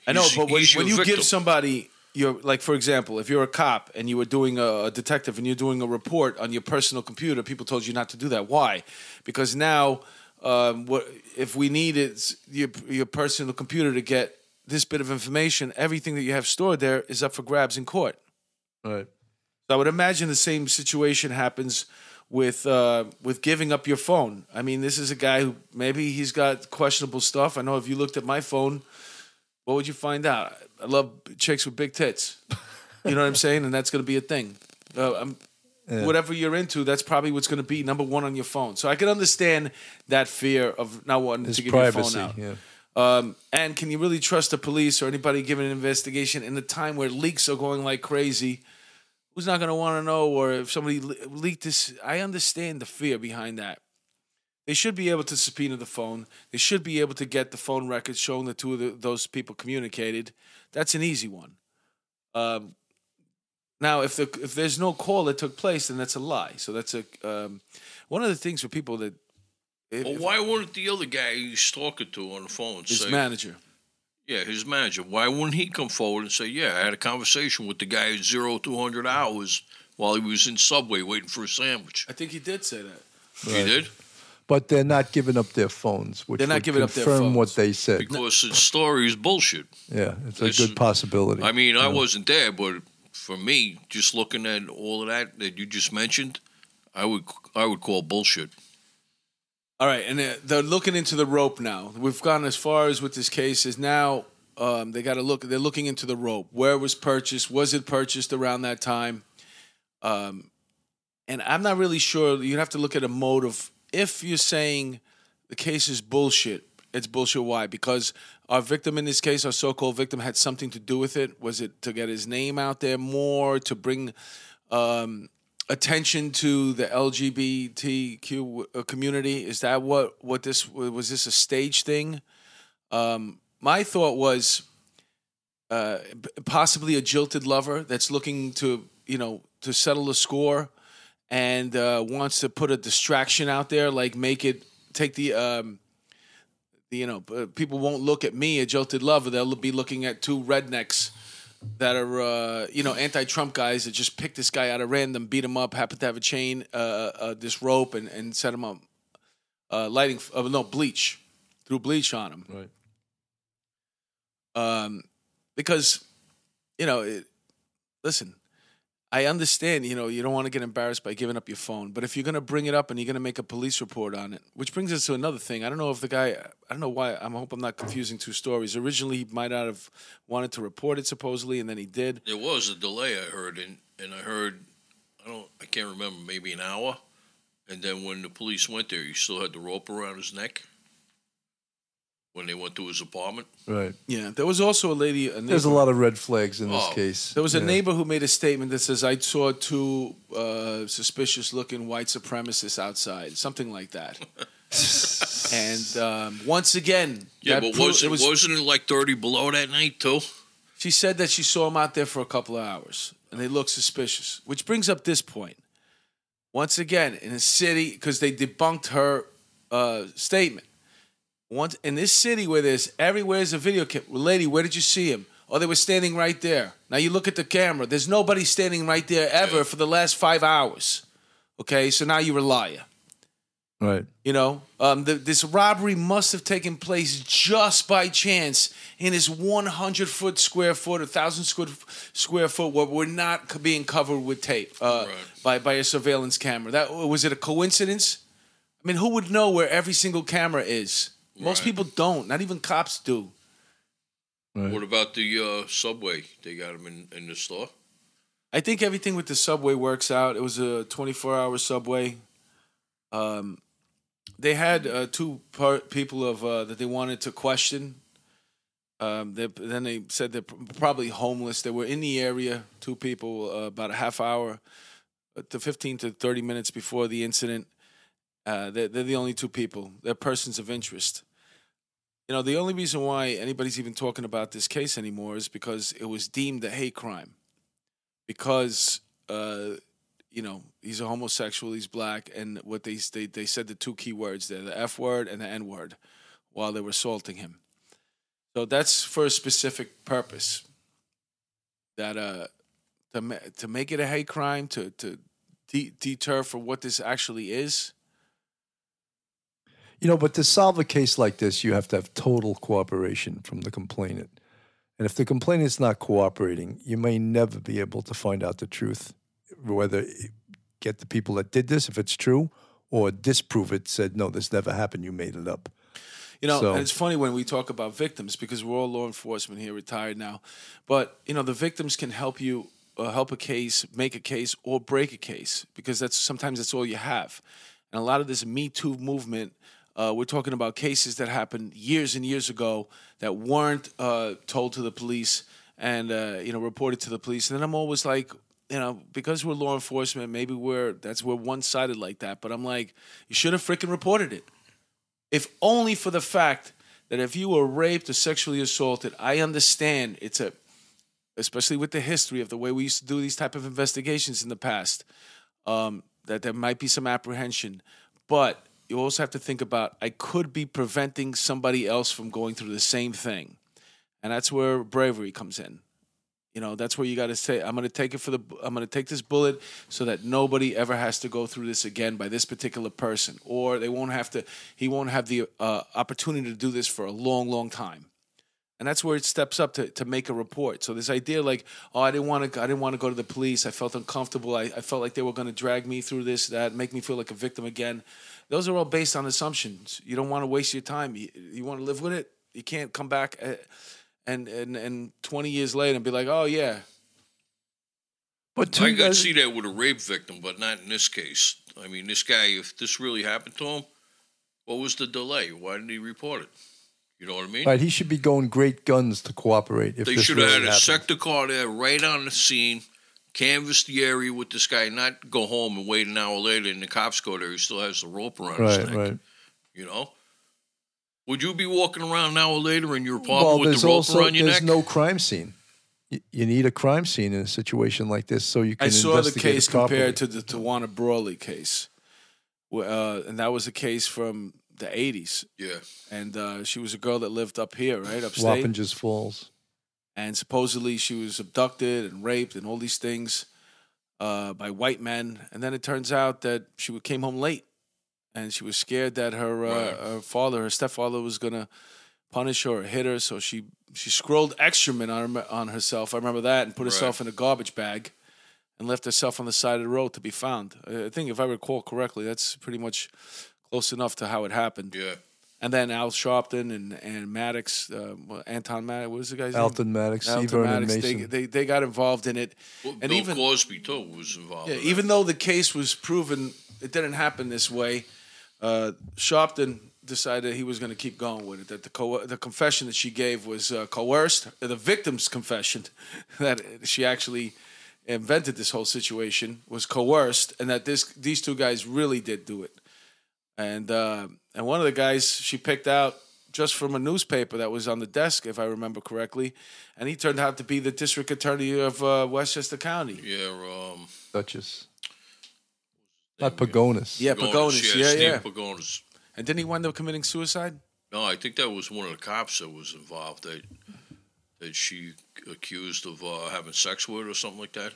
I know, but when, when your you give somebody your like, for example, if you're a cop and you were doing a, a detective and you're doing a report on your personal computer, people told you not to do that. Why? Because now, um, what if we needed your your personal computer to get this bit of information? Everything that you have stored there is up for grabs in court. Right. So I would imagine the same situation happens with uh, with giving up your phone. I mean, this is a guy who maybe he's got questionable stuff. I know if you looked at my phone, what would you find out? I love chicks with big tits. You know what I'm *laughs* saying? And that's going to be a thing. Uh, I'm, Whatever you're into, that's probably what's going to be number one on your phone. So I can understand that fear of not wanting to give privacy. your phone out. Yeah. Um, and can you really trust the police or anybody giving an investigation in a time where leaks are going like crazy? Who's not going to want to know? Or if somebody le- leaked this, I understand the fear behind that. They should be able to subpoena the phone. They should be able to get the phone records showing the two of the, those people communicated. That's an easy one. Um, now, if the if there's no call that took place, then that's a lie. So that's a um, one of the things for people that if, Well, why wouldn't the other guy he's talking to on the phone his say, manager. yeah, his manager, why wouldn't he come forward and say, yeah, I had a conversation with the guy at zero to 100 hours while he was in Subway waiting for a sandwich? I think he did say that. He did? But they're not giving up their phones, which They're not would giving up their confirm what phones. they said. Because his story is bullshit. yeah, it's a good possibility. I mean, I wasn't there, but for me, just looking at all of that that you just mentioned, I would I would call bullshit. All right, and they're, they're looking into the rope now. We've gone as far as with this case is now. Um, they got to look. They're looking into the rope. Where it was purchased? Was it purchased around that time? Um, and I'm not really sure. You'd have to look at a motive. If you're saying the case is bullshit, it's bullshit. Why? Because our victim in this case, our so-called victim, had something to do with it. Was it to get his name out there more, to bring um, attention to the LGBTQ uh, community? Is that what what this was? This a stage thing? Um, my thought was uh, possibly a jilted lover that's looking to you know to settle the score and uh, wants to put a distraction out there, like make it take the. Um, the, you know, uh, people won't look at me, a jilted lover. They'll be looking at two rednecks that are, uh, you know, anti-Trump guys that just pick this guy out of random, beat him up, happen to have a chain, uh, uh, this rope, and, and set him up, uh, lighting, uh, no bleach, threw bleach on him. Right. Um, because, you know, it, listen, I understand, you know, you don't want to get embarrassed by giving up your phone, but if you're going to bring it up and you're going to make a police report on it, which brings us to another thing. I don't know if the guy, I don't know why, I hope I'm not confusing two stories. Originally, he might not have wanted to report it supposedly, and then he did. There was a delay, I heard, and, and I heard, I don't, I can't remember, maybe an hour. And then when the police went there, he still had the rope around his neck when they went to his apartment. Right. Yeah, there was also a lady. A There's a lot of red flags in this Oh. case. There was a Yeah. neighbor who made a statement that says, "I saw two uh, suspicious-looking white supremacists outside," something like that. *laughs* and um, once again, Yeah, that but pro- was it, it was- wasn't it like 30 below that night, too? She said that she saw him out there for a couple of hours and they looked suspicious, which brings up this point. Once again, in a city, because they debunked her uh, statement. Once in this city where there's everywhere's a video camera. Lady, where did you see him? Oh, they were standing right there. Now you look at the camera. There's nobody standing right there ever for the last five hours. Okay, so now you're a liar. Right. You know, um, the, this robbery must have taken place just by chance in this 100 foot square foot, a thousand square square foot, where we're not being covered with tape uh, Right. by by a surveillance camera. That was it a coincidence? I mean, who would know where every single camera is? Most Right. people don't. Not even cops do. Right. What about the uh, subway? They got them in, in the store? I think everything with the subway works out. It was a 24 hour subway. Um, they had uh, two par- people of uh, that they wanted to question. Um, they, then they said they're pr- probably homeless. They were in the area. Two people, uh, about a half hour uh, to 15 to 30 minutes before the incident. Uh, they're, they're the only two people. They're persons of interest. You know, the only reason why anybody's even talking about this case anymore is because it was deemed a hate crime because uh, you know he's a homosexual, he's black, and what they they they said the two key words there, the F word and the N word, while they were assaulting him. So that's for a specific purpose. That uh, to ma- to make it a hate crime, to to de- deter for what this actually is. You know, but to solve a case like this, you have to have total cooperation from the complainant. And if the complainant's not cooperating, you may never be able to find out the truth, whether get the people that did this, if it's true, or disprove it, said, no, this never happened, you made it up. You know, So- and it's funny when we talk about victims because we're all law enforcement here, retired now. But you know, the victims can help you uh, help a case, make a case, or break a case because that's sometimes that's all you have. And a lot of this Me Too movement, uh, we're talking about cases that happened years and years ago that weren't uh, told to the police and uh, you know reported to the police. And then I'm always like, you know, because we're law enforcement, maybe we're that's we're one sided like that. But I'm like, you should have freaking reported it if only for the fact that if you were raped or sexually assaulted, I understand it's a, especially with the history of the way we used to do these type of investigations in the past, um, that there might be some apprehension, but you also have to think about I could be preventing somebody else from going through the same thing, and that's where bravery comes in. You know, that's where you got to say, I'm going to take it for the, I'm going to take this bullet so that nobody ever has to go through this again by this particular person, or they won't have to, he won't have the uh, opportunity to do this for a long, long time. And that's where it steps up to, to make a report. So this idea, like, oh, I didn't want to, I didn't want to go to the police. I felt uncomfortable. I, I felt like they were going to drag me through this, that, make me feel like a victim again. Those are all based on assumptions. You don't want to waste your time. You, you want to live with it. You can't come back uh, and and and 20 years later and be like, oh yeah, But two I could guys- see that with a rape victim, but not in this case. I mean, this guy, if this really happened to him, what was the delay? Why didn't he report it? You know what I mean? Right, he should be going great guns to cooperate. If They this should have really had a sector car there right on the scene, canvass the area with this guy, not go home and wait an hour later and the cops go there. He still has the rope around his neck. right. You know. Would you be walking around an hour later in your apartment Well, with the rope also around your there's neck? no crime scene. You, you need a crime scene in a situation like this so you can I saw the case compared to the Tawana Brawley case, uh, and that was a case from the '80s. yeah. And uh, she was a girl that lived up here, right upstate, Wappingers Falls. And supposedly she was abducted and raped and all these things uh, by white men. And then it turns out that she came home late, and she was scared that her uh, Right. her father, her stepfather, was gonna punish her or hit her. So she she scrolled excrement on her, on herself. I remember that, and put herself in a garbage bag, and left herself on the side of the road to be found. I I think if I recall correctly, that's pretty much close enough to how it happened. Yeah. And then Al Sharpton and and Maddox, uh, Anton Maddox, what was the guy's name? Alton Maddox, Alton Seaburn, Maddox, They, they they got involved in it. Well, And Bill even- Cosby too was involved. Yeah, in even though the case was proven, it didn't happen this way. Uh, Sharpton decided he was going to keep going with it. That the co- the confession that she gave was uh, coerced. The victim's confession *laughs* that she actually invented this whole situation was coerced, and that this these two guys really did do it. And uh, and one of the guys she picked out just from a newspaper that was on the desk, if I remember correctly, and he turned out to be the district attorney of uh, Westchester County. yeah, um, Dutchess. Not Pagones. Yeah, Pagones. Yeah, Steve yeah. Pagones. And didn't he wind up committing suicide? No, I think that was one of the cops that was involved that that she accused of uh, having sex with or something like that.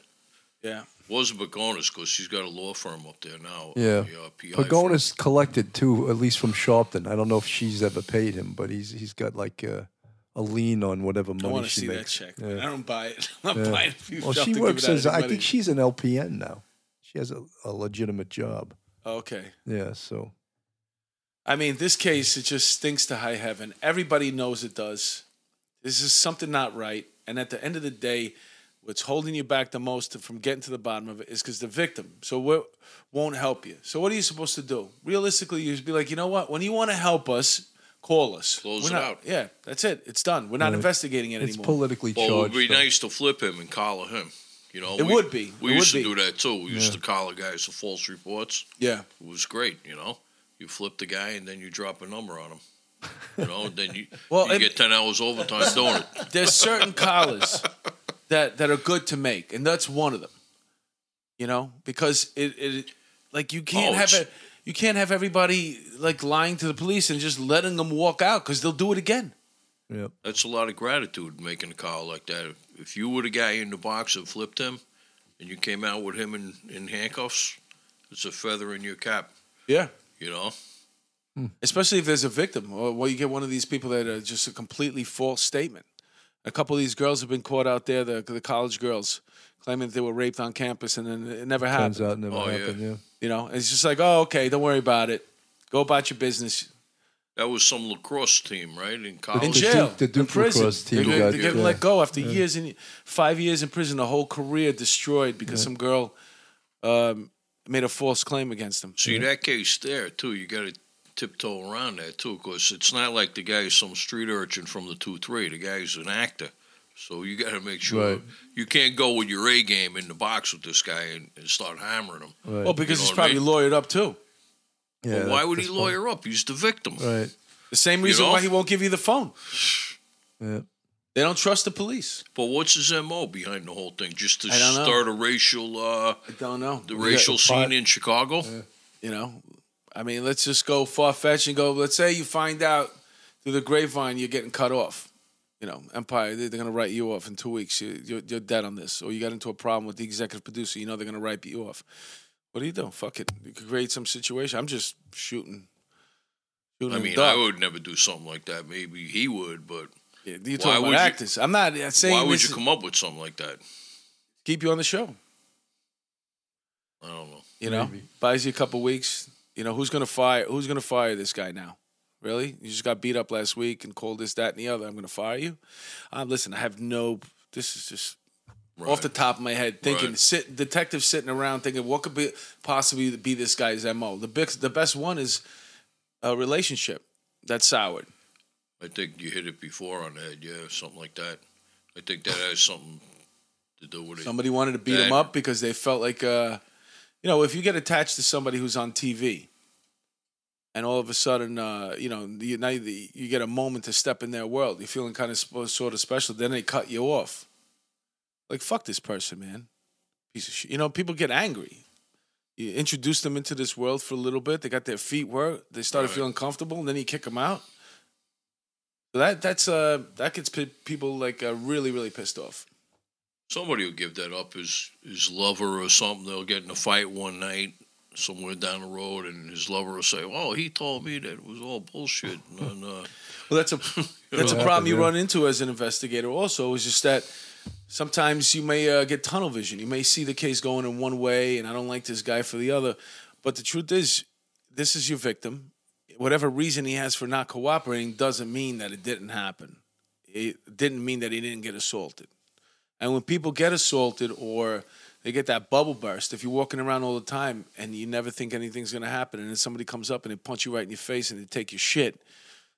Yeah. Wasn't Pagones because she's got a law firm up there now. Yeah. the, uh, PI firm. Collected too, at least from Sharpton. I don't know if she's ever paid him, but he's he's got like a, a lien on whatever I money want to she see that makes. check. Yeah. man. I don't buy it. *laughs* I'm Yeah. buying a few Well, she works give it out as I think she's an LPN now. She has a, a legitimate job. Okay. Yeah, so I mean, this case, it just stinks to high heaven. Everybody knows it does. This is something not right. And at the end of the day, what's holding you back the most from getting to the bottom of it is because the victim. So what won't help you. So what are you supposed to do? Realistically, you just be like, you know what? When you want to help us, call us. Close We're it not- out. Yeah, that's it. It's done. We're not investigating it it's anymore. politically Well, it would be so- nice to flip him and collar him. You know, It we, would be. We It used to be. do that too. We used to collar guys for false reports. yeah. It was great. You know, you flip the guy and then you drop a number on him. You know, then you Well, you and- get ten hours overtime doing it. there's certain collars *laughs* that that are good to make, and that's one of them. You know, because it, it like you can't Oh, have it's- it. You can't have everybody like lying to the police and just letting them walk out because they'll do it again. Yep. That's a lot of gratitude making a call like that. If you were the guy in the box that flipped him, and you came out with him in, in handcuffs, it's a feather in your cap. Yeah, You know, hmm. especially if there's a victim, or well, you get one of these people that are just a completely false statement. A couple of these girls have been caught out there, the the college girls, claiming that they were raped on campus, and then it never happened. Turns out it never Oh, happened. Yeah. You know, it's just like, oh, okay, don't worry about it. Go about your business. that was some lacrosse team, right? In college. in The jail, Duke- the in prison. lacrosse team They're, got- they're getting yeah. let go after years and five years in prison, a whole career destroyed because some girl um, made a false claim against them. See that case there too. You got to tiptoe around that too, because it's not like the guy's some street urchin from the two three. The guy's an actor, so you got to make sure Right. you can't go with your A game in the box with this guy and, and start hammering him. Right. Well, because You know he's what I probably mean? lawyered up too. yeah, Well, why would he that's fine. lawyer up? He's the victim. Right. The same reason know? why he won't give you the phone. Yeah. They don't trust the police. But what's his mo behind the whole thing? Just to I don't know. start a racial, uh, I don't know. the We racial got- scene in Chicago. You know, I mean, let's just go far fetched and go. Let's say you find out through the grapevine you're getting cut off. You know, Empire, they- they're going to write you off in two weeks. You- You're, you're dead on this. Or you got into a problem with the executive producer. You know they're going to write you off. What do you do? Fuck it. You could create some situation. I'm just shooting. shooting I mean, dark. I would never do something like that. Maybe he would, but Yeah, You're Why talking would about you- I'm not saying why would this you come up with something like that? keep you on the show. I don't know. You know, Maybe. buys you a couple weeks. You know, who's gonna fire? Who's gonna fire this guy now? Really? You just got beat up last week and called this, that, and the other. I'm gonna fire you. Um, listen, I have no. This is just Right. off the top of my head thinking. Right. Sit detective sitting around thinking, what could be possibly be this guy's mo? The big, the best one is a relationship that's soured. I think you hit it before on the head. Yeah, something like that. I think that has something to do with it. Somebody wanted to beat That- him up because they felt like, uh, you know, if you get attached to somebody who's on TV, and all of a sudden, uh, you know, you, now you, you get a moment to step in their world, you're feeling kind of sort of special. Then they cut you off. Like fuck this person, man. Piece of shit. You know, people get angry. You introduce them into this world for a little bit. They got their feet wet. They started Right. feeling comfortable, and then you kick them out. So that that's uh that gets pe- people like uh, really really pissed off. Somebody will give that up his his lover or something. They'll get in a fight one night somewhere down the road, and his lover will say, "Oh, he told me that it was all bullshit." And, uh, *laughs* Well, that's a *laughs* that's a problem you run into as an investigator. Also, is just that sometimes you may uh, get tunnel vision. You may see the case going in one way, and I don't like this guy for the other. But the truth is, this is your victim. Whatever reason he has for not cooperating doesn't mean that it didn't happen. It didn't mean that he didn't get assaulted. And when people get assaulted or they get that bubble burst, if you're walking around all the time and you never think anything's going to happen, and then somebody comes up and they punch you right in your face and they take your shit,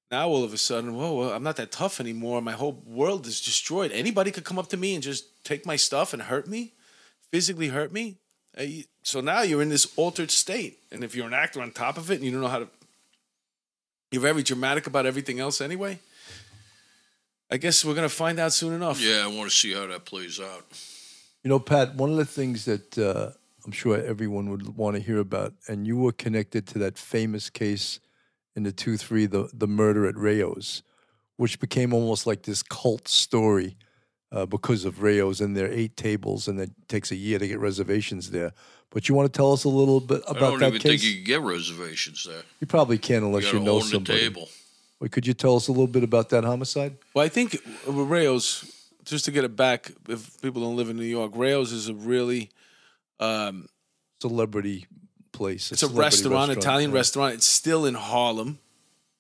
now all of a sudden, whoa, well, I'm not that tough anymore. My whole world is destroyed. Anybody could come up to me and just take my stuff and hurt me, physically hurt me. So now you're in this altered state. And if you're an actor on top of it and you don't know how to, you're very dramatic about everything else anyway. I guess we're gonna find out soon enough. yeah, I want to see how that plays out. You know, Pat, one of the things that uh, I'm sure everyone would want to hear about, and you were connected to that famous case in the 2 3, the, the murder at Rao's, which became almost like this cult story uh, because of Rao's and their eight tables, and it takes a year to get reservations there. But you want to tell us a little bit about that case? I about don't that even case? think you can get reservations there. You probably can You unless got you, know own the somebody. table. Wait, could you tell us a little bit about that homicide? Well, I think with Rao's, just to get it back, if people don't live in New York, Rao's is a really um, Celebrity place. It's a celebrity restaurant, Italian yeah. restaurant. It's still in Harlem,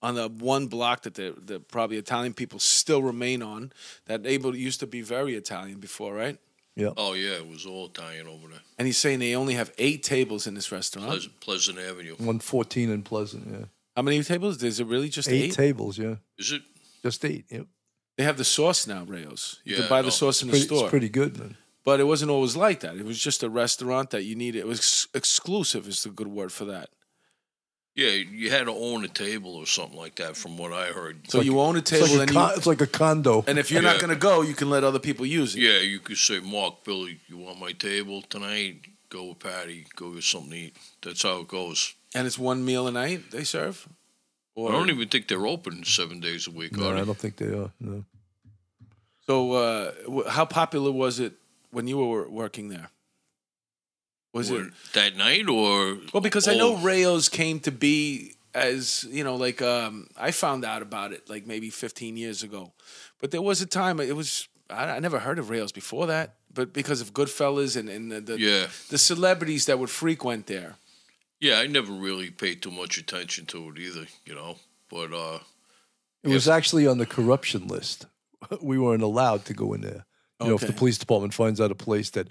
on the one block that the, the probably Italian people still remain on. That neighborhood used to be very Italian before, right? Yeah. Oh yeah, it was all Italian over there. And he's saying they only have eight tables in this restaurant. Pleasant, Pleasant Avenue. 114 and Pleasant, yeah. How many tables? Is it really just Eight, eight? tables, yeah. Is it? Just eight. Yep. they have the sauce now, Rao's. You Yeah, can buy no, the oh. sauce in the Pretty, store. it's pretty good, man. But it wasn't always like that. It was just a restaurant that you needed. It was ex- exclusive, is the good word for that. Yeah, you had to own a table or something like that, from what I heard. So you own a It's table, like, a and, con- you, it's like a condo. and if you're Yeah. not going to go, you can let other people use it. Yeah, you could say, Mark, Billy, you want my table tonight? Go with Patty. Go get something to eat. That's how it goes. And it's one meal a night they serve? Or, I don't even think they're open seven days a week. no, are I don't think they are. No. So, uh, how popular was it when you were working there? Was it that night or? well? Because I know Rao's came to be as you know, like um, I found out about it like maybe 15 years ago, but there was a time it was I, I never heard of Rao's before that, but because of Goodfellas and and the the, Yeah, the celebrities that would frequent there. Yeah. I never really paid too much attention to it either, you know. But uh, It was actually on the corruption list. *laughs* We weren't allowed to go in there. You know, if the police department finds out a place that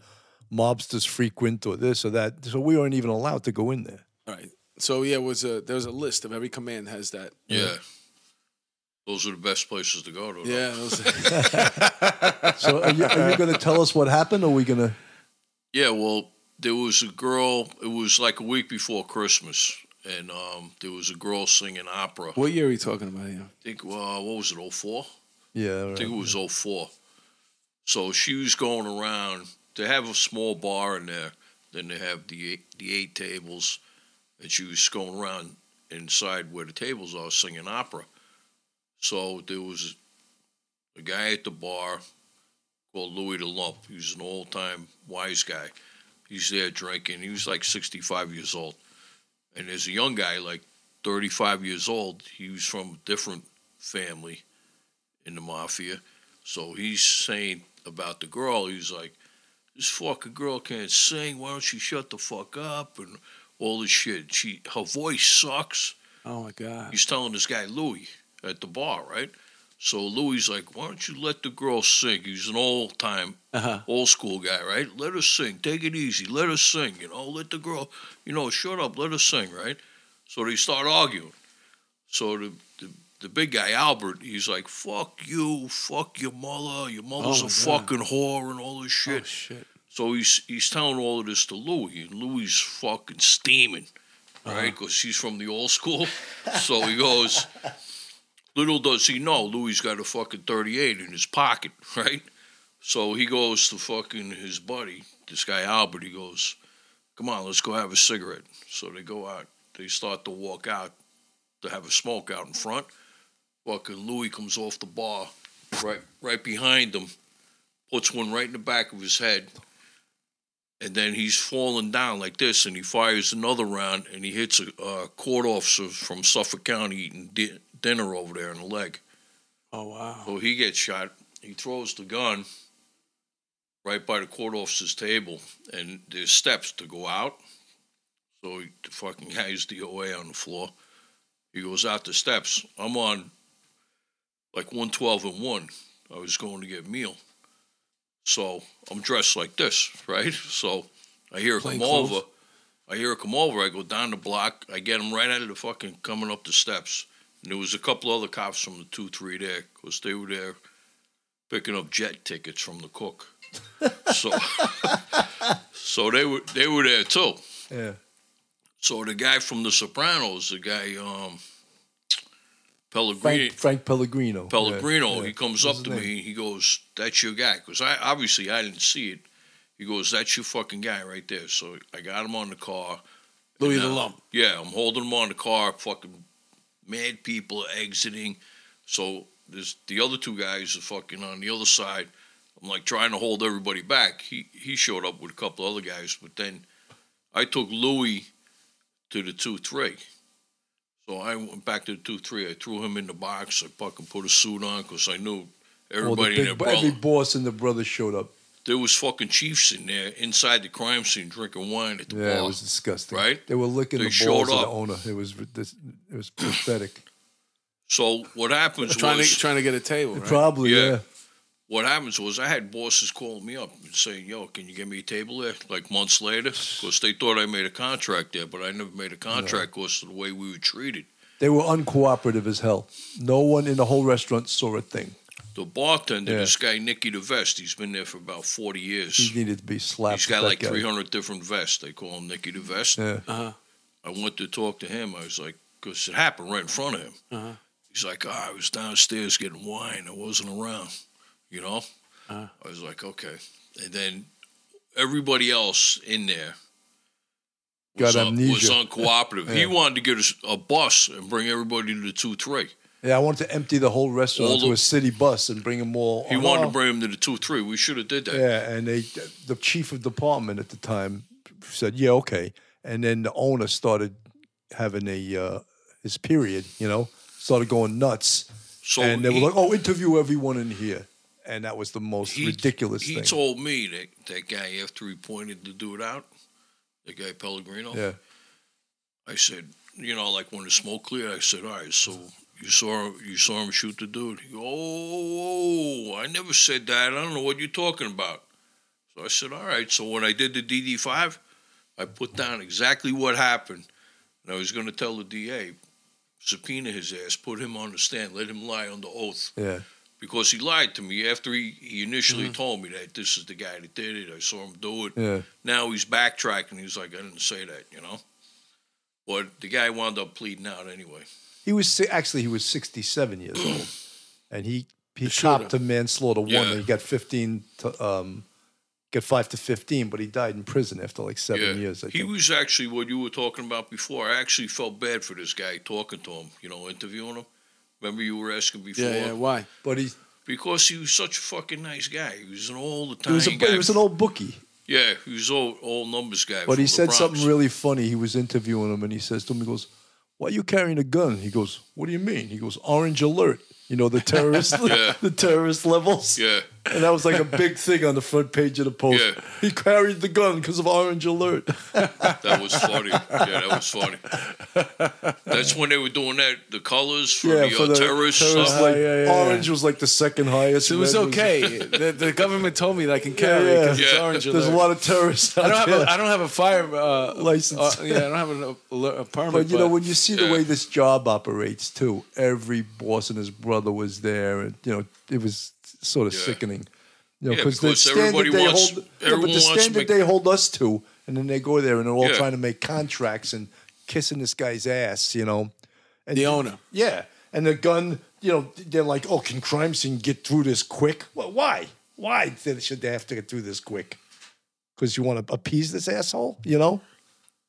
mobsters frequent or this or that, so we weren't even allowed to go in there. All right. So yeah, it was a there was a list of every command has that. yeah, those are the best places to go to. though. Yeah. Those, *laughs* So are you, are you going to tell us what happened, or are we going *laughs* to? Yeah, well, there was a girl. It was like a week before Christmas, and um, there was a girl singing opera. what year are we talking about here? I think uh, what was it? 04? Yeah, I think it was 04. So she was going around. They have a small bar in there. Then they have the eight, the eight tables, and she was going around inside where the tables are singing opera. So there was a guy at the bar called Louis the Lump. He was an old time wise guy. He's there drinking. He was like 65 years old. And there's a young guy, like 35 years old. He was from a different family in the mafia. So he's saying about the girl, he's like, this fucking girl can't sing. Why don't she shut the fuck up? And all this shit. She her voice sucks. Oh my god. He's telling this guy Louis at the bar, right? So Louis like, why don't you let the girl sing? He's an old time, Uh-huh. old school guy, right? Let her sing. Take it easy. Let her sing. You know, let the girl, you know, shut up. Let her sing, right? So they start arguing. So the the, the big guy Albert, he's like, "Fuck you, fuck your mother, your mother's Oh, a fucking whore and all this shit." Oh shit. So he's he's telling all of this to Louis, and Louis fucking steaming, right? Because he's from the old school. *laughs* so he goes. Little does he know, Louis got a fucking thirty-eight in his pocket, *laughs* right? So he goes to fucking his buddy, this guy Albert. He goes, "Come on, let's go have a cigarette." So they go out. They start to walk out to have a smoke out in front. Fucking Louis comes off the bar, right right behind him, puts one right in the back of his head, and then he's falling down like this, and he fires another round, and he hits a, a court officer from Suffolk County eating di- dinner over there in the leg. Oh wow. So he gets shot. He throws the gun right by the court officer's table, and there's steps to go out. So he, the fucking guy's DOA on the floor. He goes out the steps. I'm on like 112 and 1. I was going to get meal. So I'm dressed like this, right? So I hear Plain come clothes? over. I hear her come over. I go down the block. I get him right out of the fucking coming up the steps. And there was a couple other cops from the 2 3 there because they were there picking up jet tickets from the cook. *laughs* so so they were they were there too. Yeah. So the guy from The Sopranos, the guy um, Pellegrini, Frank, Frank Pellegrino. Pellegrino, Yeah, he comes up to name? me. He goes, "That's your guy," because I obviously I didn't see it. He goes, "That's your fucking guy right there." So I got him on the car. Louis the Lump. Yeah, I'm holding him on the car. Fucking mad people exiting. So there's the other two guys are fucking on the other side. I'm like trying to hold everybody back. He he showed up with a couple other guys, but then I took Louis to the two three. So I went back to the two three. I threw him in the box. I fucking put a suit on because I knew Well, the everybody in big, every boss and the brother showed up. There was fucking chiefs in there inside the crime scene drinking wine at the Yeah, bar. it was disgusting. right? They were licking They the showed balls of the owner. It was this, it was pathetic. So what happens Trying was to trying to get a table. Right? Probably, Yeah. yeah. what happens was I had bosses calling me up and saying, "Yo, can you get me a table there?" Like months later, *sighs* because they thought I made a contract there, but I never made a contract because of the way we were treated. They were uncooperative as hell. No one in the whole restaurant saw a thing. The bartender, Yeah. this guy Nicky the Vest, he's been there for about forty years. He needed to be slapped. He's got like three hundred different vests. They call him Nicky the Vest. Yeah. Uh-huh. I went to talk to him. I was like, because it happened right in front of him. Uh-huh. He's like, oh, I was downstairs getting wine. I wasn't around, you know? Uh-huh. I was like, okay. And then everybody else in there was, Got un- was amnesia. uncooperative. *laughs* He wanted to get a bus and bring everybody to the 2 3. Yeah, I wanted to empty the whole restaurant All into the- a city bus and bring them all. He wanted our- to bring them to the 2 3. We should have did that. Yeah, and they, the chief of department at the time said, "Yeah, okay." And then the owner started having a uh, his period, you know, started going nuts, So and they he, were like, "Oh, interview everyone in here," and that was the most he- ridiculous He thing. told me that that guy after he pointed the dude out, the guy Pellegrino. yeah, I said, you know, like when the smoke cleared, I said, all right, so you saw you saw him shoot the dude. He oh, I never said that. I don't know what you're talking about. So I said, all right. So when I did the DD five, I put down exactly what happened, and I was going to tell the DA, subpoena his ass, put him on the stand, let him lie under oath yeah. because he lied to me after he, he initially mm-hmm. told me that this is the guy that did it. I saw him do it. Yeah. Now he's backtracking. He's like, I didn't say that, you know. But the guy wound up pleading out anyway. He was si- actually he was sixty-seven years old, *clears throat* and he he shooter. copped to manslaughter one. Yeah. And he got fifteen to um, got five to fifteen, but he died in prison after like seven yeah, years. I he think. was actually what you were talking about before. I actually felt bad for this guy talking to him, you know, interviewing him. Remember you were asking before? Yeah, yeah. Why? but he Because he was such a fucking nice guy. He was an old he was, a, guy. he was an old bookie. yeah, he was old, old numbers guy. But from he the said Bronx. something really funny. He was interviewing him, and he says to him, "He goes, why are you carrying a gun?" He goes, "What do you mean?" He goes, "Orange alert." You know the terrorist, *laughs* Yeah. *laughs* the terrorist levels. Yeah, And that was like a big thing on the front page of the post. Yeah. He carried the gun because of Orange Alert. *laughs* That was funny. Yeah, that was funny. That's when they were doing that, the colors for yeah, the, for uh, the terrorists. terrorists, stuff. like, yeah, yeah, Orange was like the second highest. It was Red okay. *laughs* the, the government told me that I can carry yeah. because it's Yeah. orange There's a lot of terrorists out I don't have there. a, I don't have a fire uh, License. uh, yeah, I don't have a, a, a permit. But you know, when you see the way this job operates too, every boss and his brother was there, and you know, it was sort of Yeah. sickening. You know, Yeah, the because standard they wants- hold, yeah, but the standard make- they hold us to, and then they go there and they're all Yeah. trying to make contracts and kissing this guy's ass, you know. And The owner. yeah, and the gun, you know, they're like, oh, can crime scene get through this quick? Well, why? Why should they have to get through this quick? Because you want to appease this asshole, you know?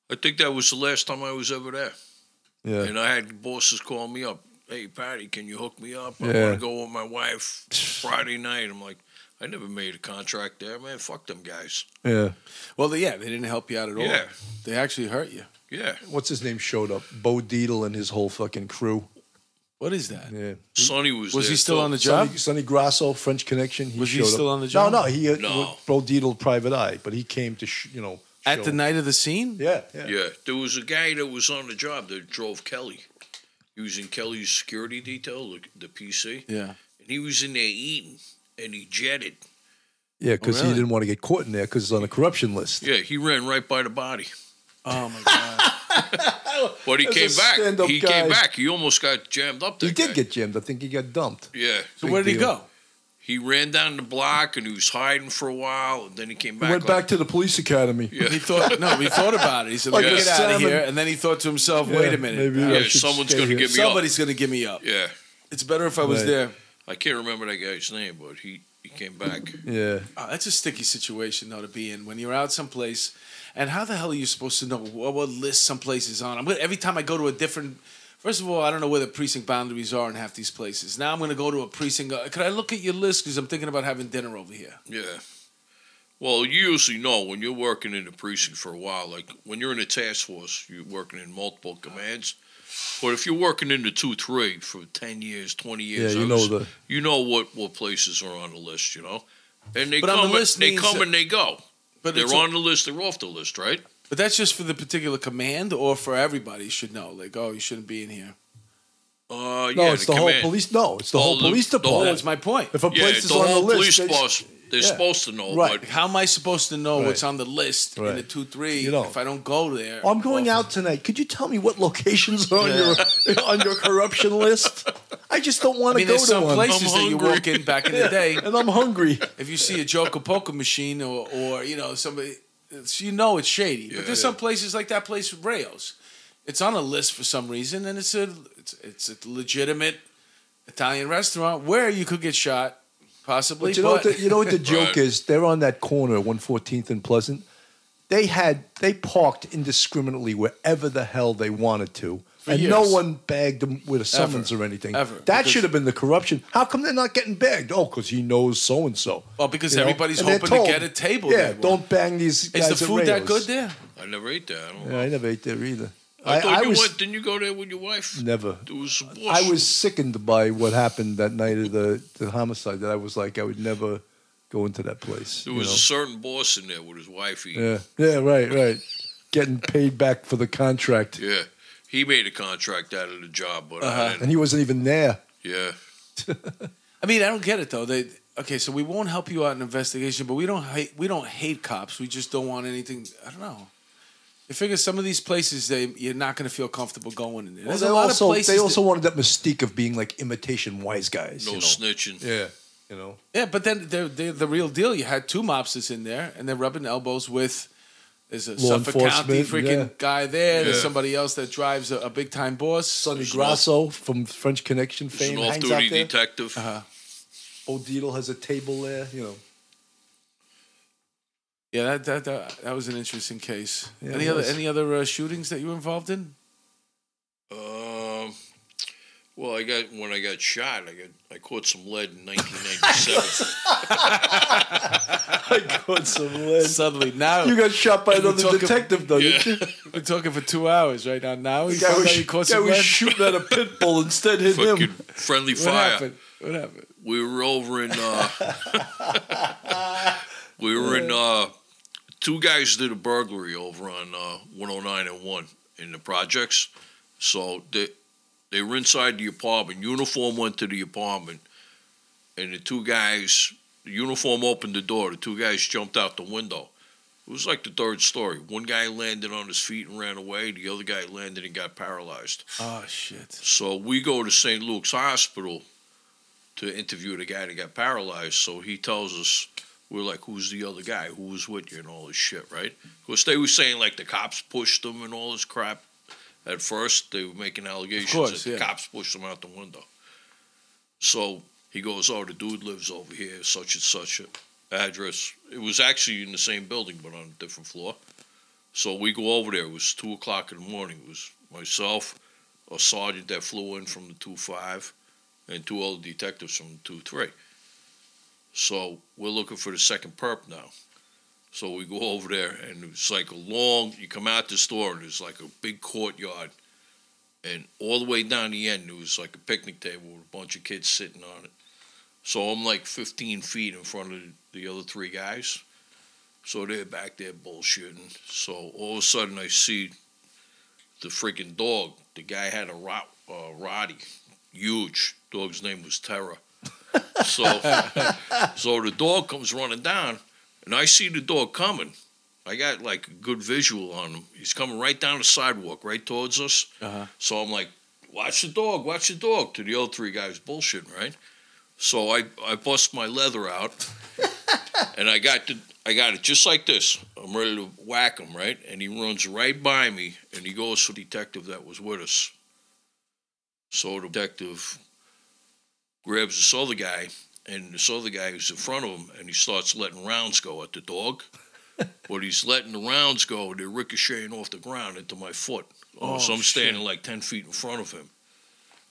I think that was the last time I was ever there. Yeah. And I had bosses call me up. Hey, Patty, can you hook me up? I Yeah. want to go with my wife *sighs* Friday night. I'm like, I never made a contract there, man. Fuck them guys. Yeah. well, they, yeah, they didn't help you out at all. Yeah. They actually hurt you. Yeah. What's his name showed up? Bo Dietl and his whole fucking crew. What is that? Yeah. Sonny was Was there, he still too. on the job? Sonny, Sonny Grasso, French Connection. He Was he still up. on the job? No, no. He, uh, No. Bo Dietl, Private Eye, but he came to, sh- you know, At show- the night of the scene? Yeah, yeah. Yeah. There was a guy that was on the job that drove Kelly. He was in Kelly's security detail, the, the PC. Yeah. And he was in there eating, and he jetted. Yeah, because oh, really? he didn't want to get caught in there because it's on the corruption list. Yeah, he ran right by the body. Oh my god. *laughs* But he As came back. He guy. came back. He almost got jammed up there. He did get jammed. I think he got dumped. Yeah. so Big where did he go? He ran down the block and he was hiding for a while, and then he came back. He back. went like- back to the police academy. Yeah. He thought no, he thought about it. He said, Like "Let me get out of here." And then he thought to himself, "Wait a minute, maybe Uh, Yeah, someone's gonna here. give me up. somebody's going to give me up. Yeah. It's better if I was Right. there." I can't remember that guy's name, but he, he came back. Yeah. Oh, that's a sticky situation though to be in when you're out someplace. And how the hell are you supposed to know what, what list someplace is on? I'm gonna, every time I go to a different. First of all, I don't know where the precinct boundaries are in half these places. Now I'm going to go to a precinct. Uh, could I look at your list because I'm thinking about having dinner over here? Yeah. Well, you usually know when you're working in the precinct for a while, like when you're in a task force, you're working in multiple commands. But if you're working in the two three for ten years, twenty years, Yeah, you know the- you know what, what places are on the list, you know, and they But on come the list they means come that- and they go. But They're it's on the list, they're off the list, right? But that's just for the particular command, or for everybody should know. Like, oh, you shouldn't be in here. Uh, No, yeah, it's the, whole police. No, it's the Oh, whole the- police the whole- department. That's my point. if a Yeah, place is the on whole the list, police they- boss, they're yeah. supposed to know, Right. but How am I supposed to know Right. what's on the list in the two three You know. if I don't go there? I'm going often? out tonight. Could you tell me what locations are on your *laughs* on your corruption list? I just don't want I to go to some one. places that you hungry. walk in back in the *laughs* day. and I'm hungry. If you see a Joker poker machine or, or you know somebody, it's, you know it's shady. Yeah, but there's yeah. some places like that place with Rao's. It's on a list for some reason, and it's a it's, it's a legitimate Italian restaurant where you could get shot, possibly. But you know what? The, you know what the *laughs* joke Right. is? They're on that corner, 114th and Pleasant. They had they parked indiscriminately wherever the hell they wanted to, and no one bagged them with a summons or anything. Ever. That Because- should have been the corruption. How come they're not getting bagged? Oh, because he knows so and so. Well, because everybody's And they're hoping to get a table Yeah, there. don't bang these guys. Is the at food that good there? I never ate that. I don't Yeah, know. I never ate there either. I, thought you was went. Didn't you go there with your wife? never. There was some I was sickened by what happened that night of the, the homicide. That I was like, I would never go into that place. There was know? a certain boss in there with his wife. He, Yeah, yeah, right, right. Getting paid back for the contract, yeah. He made a contract out of the job, but Uh-huh. didn't. and he wasn't even there. Yeah. *laughs* I mean, I don't get it though. They okay, so we won't help you out in investigation, but we don't hate we don't hate cops. We just don't want anything. I don't know. You figure some of these places they you're not going to feel comfortable going in. there. There's they a lot also, of places. They also that- wanted that mystique of being like imitation wise guys. No you know? snitching. Yeah, you know. yeah, but then they're, they're the real deal. You had two mobsters in there, and they're rubbing elbows with. There's a Law Suffolk County freaking yeah. guy there. There's Yeah. somebody else that drives a, a big time boss. Sonny There's Grasso from French Connection He's an fame hangs out off-duty there. detective. Uh-huh. O'Deedle has a table there. You know. Yeah, that, that that that was an interesting case. Yeah, any it other was. any other uh, shootings that you were involved in? Um, Well, I got when I got shot, I got I caught some lead in 1997. I caught some lead. Suddenly now You got shot by We're another talking- detective, though. Yeah. you? we're talking for two hours right now. Now he Guy found was, out caught guy some was lead. shooting at a pit bull instead hit Fucking him. friendly What fire. happened? What happened? We were over in. Uh, *laughs* we were in. Uh, two guys did a burglary over on uh, 109 and one in the projects. So they they were inside the apartment. Uniform went to the apartment, and the two guys. The uniform opened the door. The two guys jumped out the window. It was like the third story. One guy landed on his feet and ran away. The other guy landed and got paralyzed. Oh shit! So we go to St. Luke's Hospital to interview the guy that got paralyzed. So he tells us, we're like, who's the other guy? Who was with you and all this shit, right? Because they were saying like the cops pushed them and all this crap. At first, they were making allegations course, that the cops pushed them out the window. So he goes, oh, the dude lives over here, such and such address. It was actually in the same building, but on a different floor. So we go over there. It was two o'clock in the morning. It was myself, a sergeant that flew in from the two five, and two other detectives from the two three. So we're looking for the second perp now. So we go over there, and it's like a long. You come out the store, and there's like a big courtyard, and all the way down the end, there was like a picnic table with a bunch of kids sitting on it. So I'm like 15 feet in front of the other three guys. So they're back there bullshitting. So all of a sudden, I see the freaking dog. The guy had a rot, uh, Roddy, huge. Dog's name was Terra. *laughs* So, so the dog comes running down, and I see the dog coming. I got like a good visual on him. He's coming right down the sidewalk, right towards us. Uh-huh. So I'm like, "Watch the dog! Watch the dog!" To the other three guys bullshitting, right? So I I bust my leather out, *laughs* and I got the I got it just like this. I'm ready to whack him, right? And he runs right by me, and he goes for the detective that was with us. So the detective grabs this other guy, and this other guy is in front of him, and he starts letting rounds go at the dog. *laughs* but he's letting the rounds go, they're ricocheting off the ground into my foot. Oh, so I'm oh, standing shit. like 10 feet in front of him.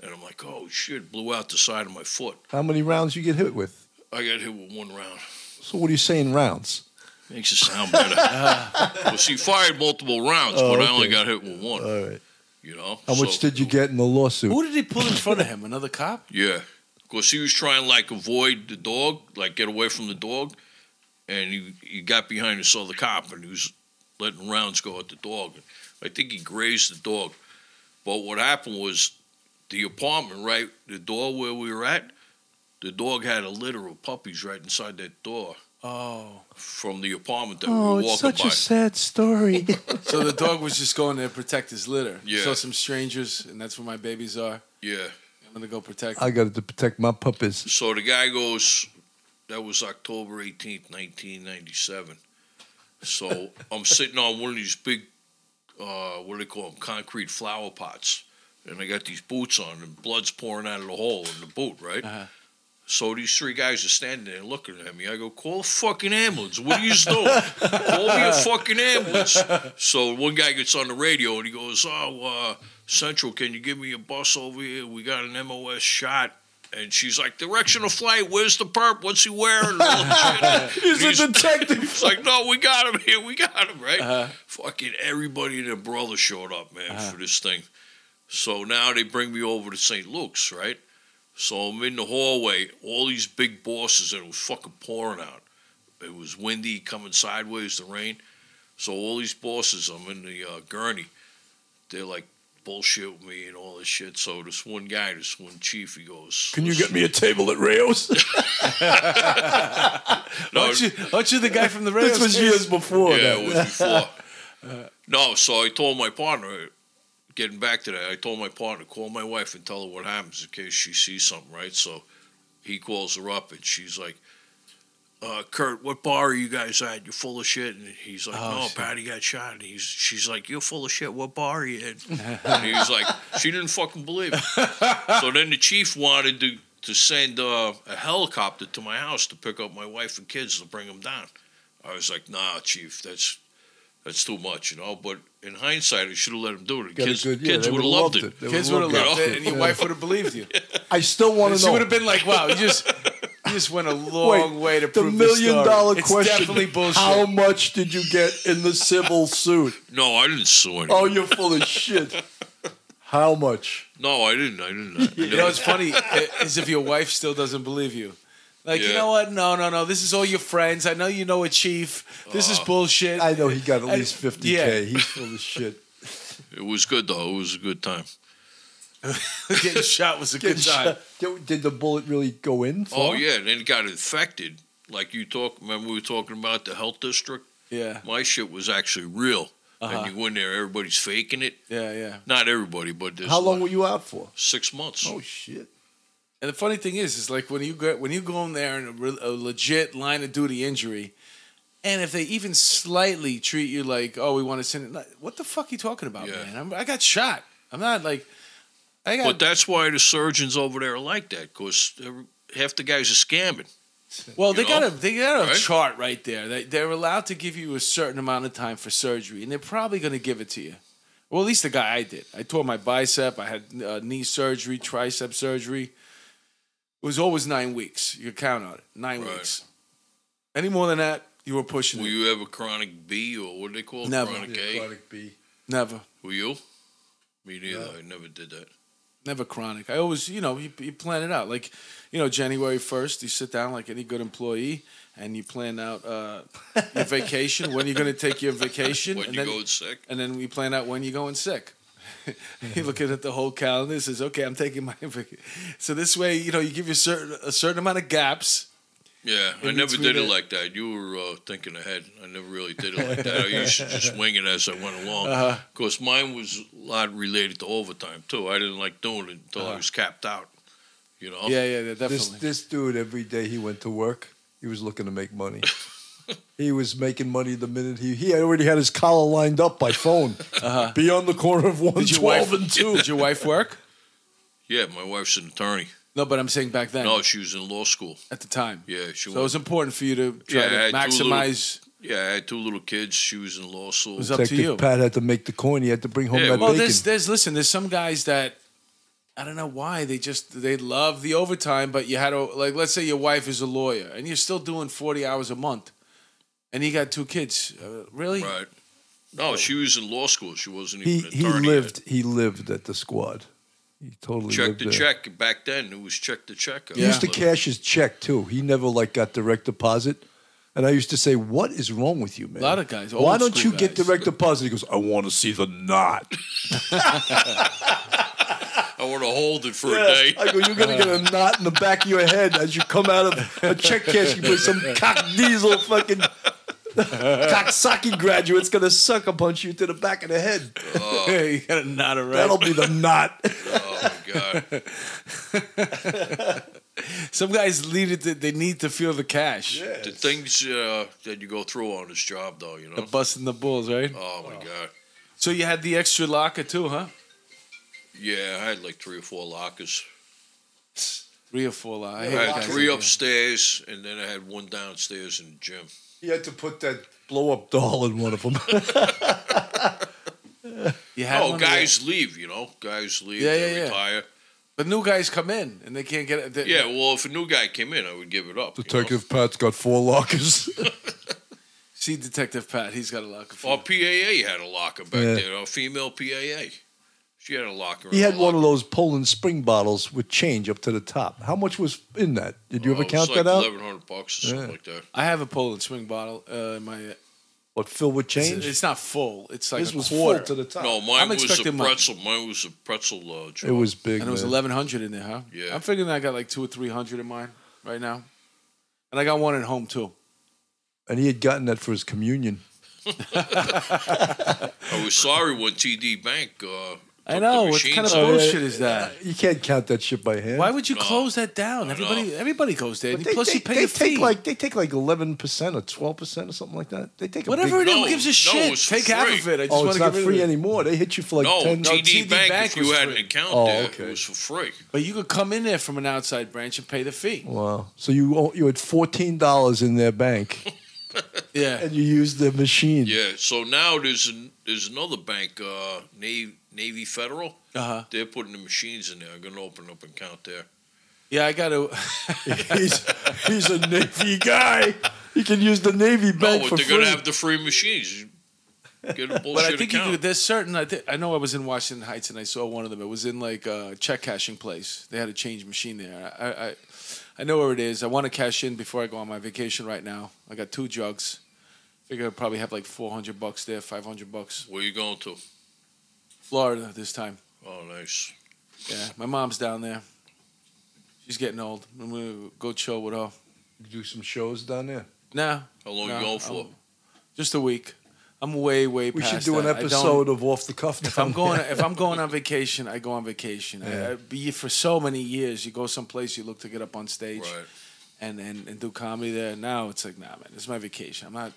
And I'm like, oh shit, blew out the side of my foot. How many rounds you get hit with? I got hit with one round. So what are you saying, rounds? Makes it sound better. *laughs* well, she fired multiple rounds, Oh, but I oh, only got hit with one. All right. You know. How much did you get in the lawsuit? Who did he pull in front of him? Another cop? Yeah, because he was trying like avoid the dog, like get away from the dog, and he he got behind and saw the cop and he was letting rounds go at the dog. I think he grazed the dog. But what happened was the apartment, right, the door where we were at, the dog had a litter of puppies right inside that door Oh, from the apartment that Oh, we were it's walking such by. a sad story. *laughs* so the dog was just going there to protect his litter. Yeah. Saw some strangers, and that's where my babies are. yeah. I'm gonna go protect. I got to protect my puppies. So the guy goes, that was October 18th, 1997. So I'm sitting on one of these big, uh, what do they call them, concrete flower pots. And I got these boots on, and blood's pouring out of the hole in the boot, right? Uh-huh. So these three guys are standing there looking at me. I go, call a fucking ambulance. What are you doing? call me a fucking ambulance. So one guy gets on the radio and he goes, oh, uh, Central, can you give me a bus over here? We got an MOS shot. And she's like, direction of flight, where's the perp? What's he wearing? That. *laughs* He's a detective. *laughs* It's like, no, we got him here. We got him, right? Uh-huh. Fucking everybody and their brother showed up, man, for this thing. So now they bring me over to St. Luke's, right? So I'm in the hallway, all these big bosses, and it was fucking pouring out. It was windy, coming sideways, the rain. So all these bosses, I'm in the uh, gurney. They're like bullshit with me and all this shit. So this one guy, this one chief, he goes, Can you get me a table at Rao's? *laughs* *laughs* No, Aren't you, aren't you the guy from the radio? this was years before. Yeah, that. it was before. *laughs* no, so I told my partner, getting back to that, I told my partner, call my wife and tell her what happens in case she sees something, right? So he calls her up and she's like, uh, Kurt, what bar are you guys at? You're full of shit. And he's like, Oh, no, shit. Patty got shot. And he's, she's like, you're full of shit. What bar are you in? *laughs* and he's like, she didn't fucking believe it. so then the chief wanted to, to send uh, a helicopter to my house to pick up my wife and kids to bring them down. I was like, nah, chief, that's that's too much, you know. But in hindsight, I should have let him do it. The Got kids, good- yeah, kids would have loved loved it. it. Kids would've loved loved it. it, and your Yeah. wife would have believed you. *laughs* I still want to know. She would have been like, "Wow, you just you just went a *laughs* long Wait, way to the prove million story. dollar it's question. definitely bullshit. How much did you get in the civil *laughs* suit? No, I didn't sue anyone. Oh, you're full of shit. How much? No, I didn't. I didn't. I You know, it's funny is if your wife still doesn't believe you. Like, you know what? No, no, no. This is all your friends. I know you know a chief. This is uh, bullshit. I know he got at least 50K. yeah. He's full of shit. It was good though. It was a good time. *laughs* Getting shot was a good time. shot. Did, did the bullet really go in? Oh far? yeah, and then it got infected. Like you talk. Remember we were talking about the health district. Yeah, My shit was actually real. Uh-huh. And you go in there, everybody's faking it. yeah, yeah. Not everybody, but there's How long like were you out for? six months. Oh shit. And the funny thing is, is like when you go when you go in there in a, re- a legit line of duty injury, and if they even slightly treat you like, oh, we want to send it, what the fuck are you talking about, Yeah. man? I'm, I got shot. I'm not like, I got. But that's why the surgeons over there are like that, because half the guys are scamming. Well, You they got a they got a Right? chart right there. They, they're allowed to give you a certain amount of time for surgery, and they're probably going to give it to you. Well, at least the guy I did. I tore my bicep. I had uh, knee surgery, tricep surgery. It was always nine weeks. You could count on it. Nine Right. weeks. Any more than that, you were pushing Were it. you ever chronic B or what do they call it? Never. Chronic Yeah, A? chronic B. Never, Were you? Me neither. No. I never did that. Never chronic. I always, you know, you, you plan it out. Like, you know, January first, you sit down like any good employee, and you plan out uh, your vacation. when you're going to take your vacation, *laughs* When and you then go sick. and then we plan out when you're going sick. *laughs* you're looking at the whole calendar. And says, "Okay, I'm taking my." *laughs* vac-" So this way, you know, you give you certain a certain amount of gaps. Yeah, I never did it it. like that. You were uh, thinking ahead. I never really did it like that. I used to just *laughs* wing it as I went along. Uh-huh. Of course, mine was a lot related to overtime too. I didn't like doing it until I Uh-huh. was capped out. You know. Yeah, yeah, yeah, This definitely. this dude every day he went to work, he was looking to make money. *laughs* he was making money the minute he he already had his collar lined up by phone. Uh-huh. Be on the corner of one Did your twelve wife and two. Did your wife work? Yeah, my wife's an attorney. No, but I'm saying back then, No, she was in law school. at the time. Yeah, she was. So it was was. important for you to try Yeah, to had two little- maximize. Yeah, I had two little kids. She was in law school. It was up to you. Pat had to make the coin. He had to bring home Yeah, that Well, bacon. there's there's listen, there's some guys that I don't know why they just they love the overtime, but you had to like let's say your wife is a lawyer and you're still doing 40 hours a month, and you got two kids. Uh, really? Right. No, she was in law school. She wasn't he even an he attorney. lived he lived at the squad. He totally Check lived the check. Back then, it was check the check. He used to cash his check too. He never like got direct deposit. And I used to say, "What is wrong with you, man? A lot of guys, Why don't school you get direct deposit?" He goes, "I want to see the knot." *laughs* *laughs* I want to hold it for a day. I go, "You're gonna get a *laughs* knot in the back of your head as you come out of a check cash. You put some cock diesel fucking *laughs* Coxsackie graduate's gonna sucker punch you to the back of the head. *laughs* you got a knot around. That'll be the knot." *laughs* Oh my god! Some guys need it. To, they need to feel the cash. The things uh, that you go through on this job, though, you know. The busting the bulls, right? Oh my god! So you had the extra locker too, huh? Yeah, I had like three or four lockers. Three or four lockers. I had three upstairs, and then I had one downstairs in the gym. He had to put that blow up doll in one of them. *laughs* You had Oh, one of guys leave, you know. Guys leave, Yeah, they yeah, yeah. retire. the- But new guys come in and they can't get it. they- Yeah, well, if a new guy came in, I would give it up. you know. Detective Pat's got four lockers. *laughs* See Detective Pat. He's got a locker. For Our you. PAA had a locker back Yeah. there. Our female PAA, she had a locker. he had her one of those Poland spring bottles with change up to the top. How much was in that? Did you Oh, ever count like that out? Eleven hundred bucks or something Yeah. like that. I have a Poland spring bottle. Uh, in my What filled with it's, change? it's not full. It's like this a was quarter. full to the top. No, mine I'm was a expecting my- pretzel. Mine was a pretzel uh, jar. it was big. and it was man. eleven hundred in there, huh? Yeah. I'm figuring I got like two or three hundred in mine right now, and I got one at home too. and he had gotten that for his communion. *laughs* I was sorry when TD Bank. Uh, I know. What kind of out. bullshit is that? You can't count that shit by hand. Why would you No. close that down? Everybody, know. everybody goes there. But they, Plus, they, you pay they a take fee. like they take like eleven percent or twelve percent or something like that. They take a Whatever big, it is, No, who gives a no, shit? it's for Take half free. of it. I just Oh, want it's to not get rid free of it. anymore. They hit you for like No, ten. No, TD, TD Bank, Bank if you was had free. an account Oh, there, okay. it was for free. But you could come in there from an outside branch and pay the fee. Wow. So you owe- you had fourteen dollars in their bank *laughs* Yeah. and you use the machine. Yeah. So now there's an, there's another bank, uh, Navy Navy Federal. Uh huh. They're putting the machines in there. I'm gonna open up an account there. Yeah, I got to. *laughs* he's he's a Navy guy. He can use the Navy No, bank but for they're free. gonna have the free machines. Get a bullshit *laughs* But I think you account. could, there's certain. I, thi- I know I was in Washington Heights and I saw one of them. It was in like a check cashing place. They had a change machine there. I, I, I know where it is. I want to cash in before I go on my vacation right now. I got two jugs. Figure I'd probably have like 400 bucks there, 500 bucks. Where you going to? Florida this time. Oh, nice. Yeah, my mom's down there. She's getting old. I'm gonna go chill with her. do some shows down there. Nah, How long no, you going for? I'm- just a week. I'm way, way We past should do an that. I episode of Off the Cuff. If I'm going, if I'm going on vacation, I go on vacation. Yeah. Uh, be for so many years, you go someplace, you look to get up on stage Right. and, and and do comedy there. Now it's like, nah, man, it's my vacation. I'm not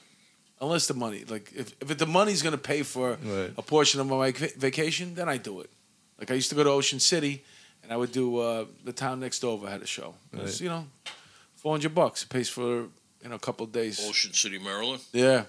unless the money, like if if the money's gonna pay for Right. a portion of my vac- vacation, then I do it. Like I used to go to Ocean City, and I would do uh, the town next over had a show. It's, Right. You know, four hundred bucks it pays for you know a couple of days. Ocean City, Maryland. Yeah.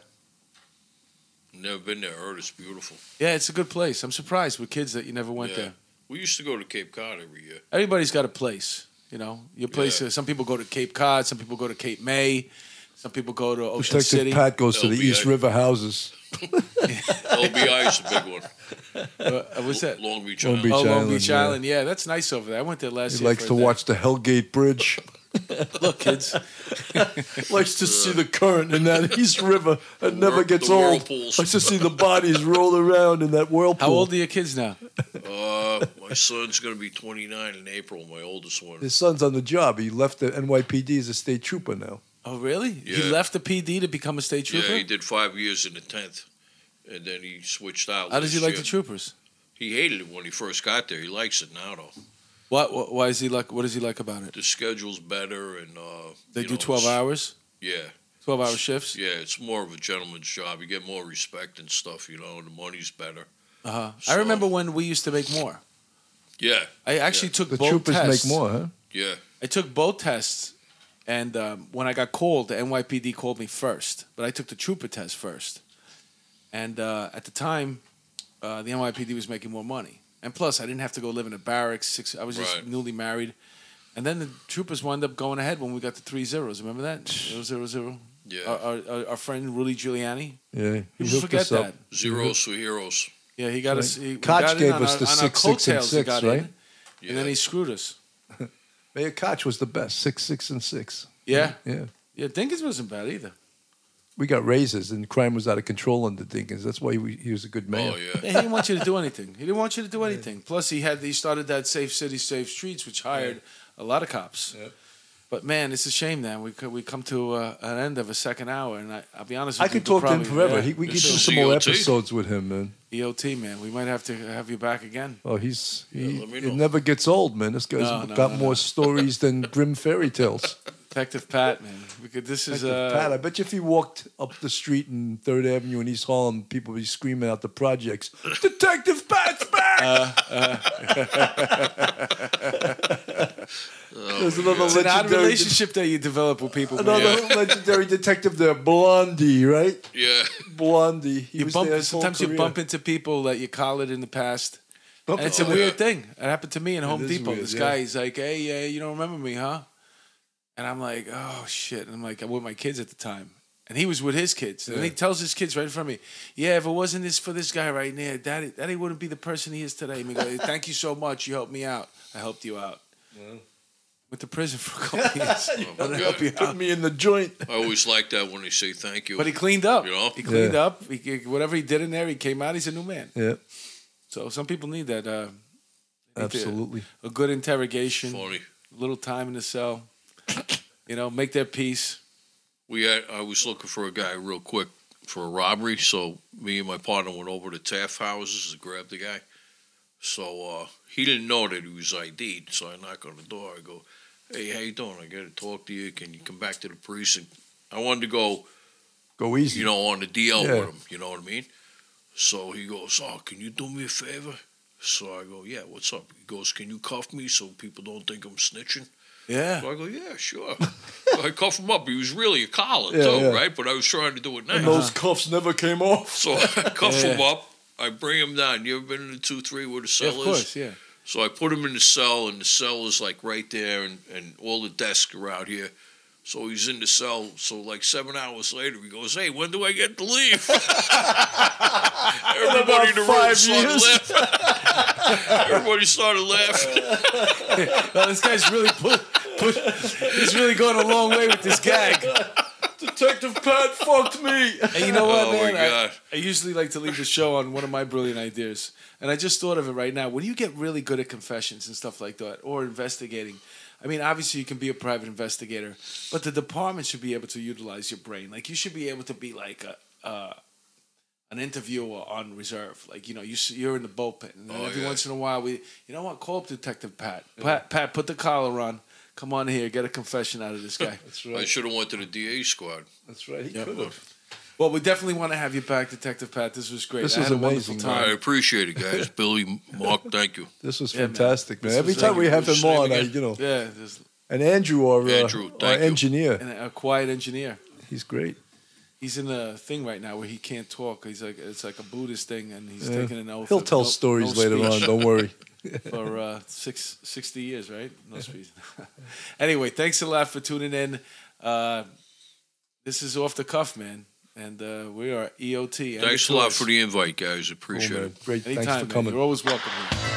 Never been there. Heard it's beautiful. Yeah, it's a good place. I'm surprised with kids that you never went Yeah. there. We used to go to Cape Cod every year. everybody's got a place. You know, your place. Yeah. Some people go to Cape Cod. Some people go to Cape May. Some people go to Ocean Detective City. Pat goes to the LBA. East River houses. *laughs* LBI is a big one. Uh, what's that? Long Beach Long Island. Beach oh, Long Island, Beach yeah. Island. Yeah, that's nice over there. I went there last He year. He likes to day. watch the Hell Gate Bridge. *laughs* Look, kids. *laughs* likes to see the current in that East River. It never whir- gets the old. whirlpools. Likes to see the bodies roll around in that whirlpool. How old are your kids now? Uh, my son's going to be 29 in April, my oldest one. His son's on the job. He left the NYPD as a state trooper now. Oh, really? He left the PD to become a state trooper. Yeah, he did five years in the 10th, and then he switched out. How does he this like year. the troopers? He hated it when he first got there. He likes it now, though. What, what? Why is he like? What does he like about it? The schedule's better, and uh, They do know, twelve hours. Yeah, Twelve hour shifts. yeah. It's more of a gentleman's job. You get more respect and stuff. You know, and the money's better. Uh huh. I remember when we used to make more. Yeah, I actually took The both troopers tests. make more, huh? yeah. I took both tests, and um, when I got called, the NYPD called me first, but I took the trooper test first. And uh, at the time, uh, the NYPD was making more money, and plus, I didn't have to go live in a barracks. Six, I was just Right. newly married, and then the troopers wound up going ahead when we got the three zeros. Remember that *sighs* zero zero zero. Yeah. Our, our, our, our friend Rudy Giuliani. Yeah, he People hooked forget us up. that. Zeros for heroes. Yeah, he Right. got us. He, we Koch got in gave on us our, the on our six, six, and coattails, he six, got right? in, Yeah. and then he screwed us. *laughs* Mayor Koch was the best, six, six, and six. Yeah, Yeah. yeah. Dinkins wasn't bad either. We got raises, and crime was out of control under Dinkins. That's why we, he was a good oh, mayor. Oh yeah. Yeah, he didn't want you to do anything. He didn't want you to do anything. Plus, he had he started that Safe City, Safe Streets, which hired a lot of cops. Yeah. But man, it's a shame. Then we co- we come to uh, an end of a second hour, and I, I'll be honest. with I you, could we'll talk to him forever. yeah. He, we could do is some more episodes with him, man. EOT man, we might have to have you back again. Oh, he's he, let me it never gets old, man. This guy's No, no, got no, more no. stories than grim fairy tales. *laughs* Detective Pat, man. We could, this is Detective uh, Pat, I bet you if he walked up the street in Third Avenue in East Harlem, people would be screaming out the projects, Detective Pat's back! *laughs* There's another it's an odd legendary, relationship that you develop with people. Man. another legendary detective there, Blondie, right? Yeah. Blondie. He You was bump, there his whole sometimes you bump into people that you collared in the past. And it's a weird *laughs* thing. It happened to me in Home Depot. weird, this yeah. guy, he's like, "Hey, uh, you don't remember me, huh?" And I'm like, "Oh shit!" And I'm like, I'm with my kids at the time, and he was with his kids. And Yeah. he tells his kids right in front of me, "Yeah, if it wasn't this for this guy right there, Daddy, Daddy wouldn't be the person he is today." And he goes, "Thank you so much. You helped me out. I helped you out." Went to prison for a couple years. *laughs* I help you Put out. me in the joint. I always like that when they say thank you. But he cleaned up. You know? He cleaned Yeah. up. He, he- whatever he did in there, he came out. He's a new man. Yeah, So some people need that. Uh, need to- absolutely. a good interrogation. Funny. a little time in the cell. You know, make their peace. We had, I was looking for a guy real quick for a robbery, so me and my partner went over to Taft Houses to grab the guy. So uh, he didn't know that he was ID'd, so I knock on the door. I go, "Hey, how you doing? I got to talk to you. Can you come back to the precinct?" I wanted to go, Go easy. you know, on the DL Yeah. with him. You know what I mean? So he goes, "Oh, can you do me a favor?" So I go, "Yeah, what's up?" He goes, "Can you cuff me so people don't think I'm snitching?" Yeah. So I go, yeah, sure. so *laughs* I cuff him up. He was really a collar Yeah, too, yeah. right? But I was trying to do it nice. And those cuffs never came off. So I *laughs* cuff Yeah. him up. I bring him down. You ever been in the two three where the Yeah, cell of is? course, yeah. So I put him in the cell, and the cell is like right there, and, and all the desks are out here. So he's in the cell. So like seven hours later, he goes, "Hey, when do I get to leave?" *laughs* Everybody in the room started laughing. Everybody started laughing. Well, this guy's really put, put he's really going a long way with this gag. Detective Pat fucked me. And you know what, Oh, my man? I- God. I, usually like to leave the show on one of my brilliant ideas. And I just thought of it right now. When you get really good at confessions and stuff like that, or investigating, I mean, obviously you can be a private investigator, but the department should be able to utilize your brain. Like you should be able to be like a, uh, an interviewer on reserve. Like you know, you you're in the bullpen, and Oh, every yeah. once in a while, we, you know what, call up Detective Pat. Pat, Pat, put the collar on. Come on here, get a confession out of this guy. *laughs* That's I should have went to the DA squad. That's right. He Yep. could have. Well, we definitely want to have you back, Detective Pat. This was great. This I was had a wonderful amazing, time. I appreciate it, guys. *laughs* Billy, Mark, thank you. This was Yeah, fantastic, man. This Every time we have him on, name I, you know, Yeah, there's and Andrew, our, uh, Andrew, our you. engineer, and a quiet engineer. he's great. He's in a thing right now where he can't talk. He's like it's like a Buddhist thing, and he's Yeah. taking an oath. He'll tell no- stories no later on. Don't worry. *laughs* for uh, six, 60 years, right? No speed. *laughs* anyway, thanks a lot for tuning in. Uh, this is off the cuff, man. And uh, we are EOT. Thanks a lot for the invite, guys. Appreciate oh, cool, it. Great. Anytime, thanks for man. coming. You're always welcome. Man.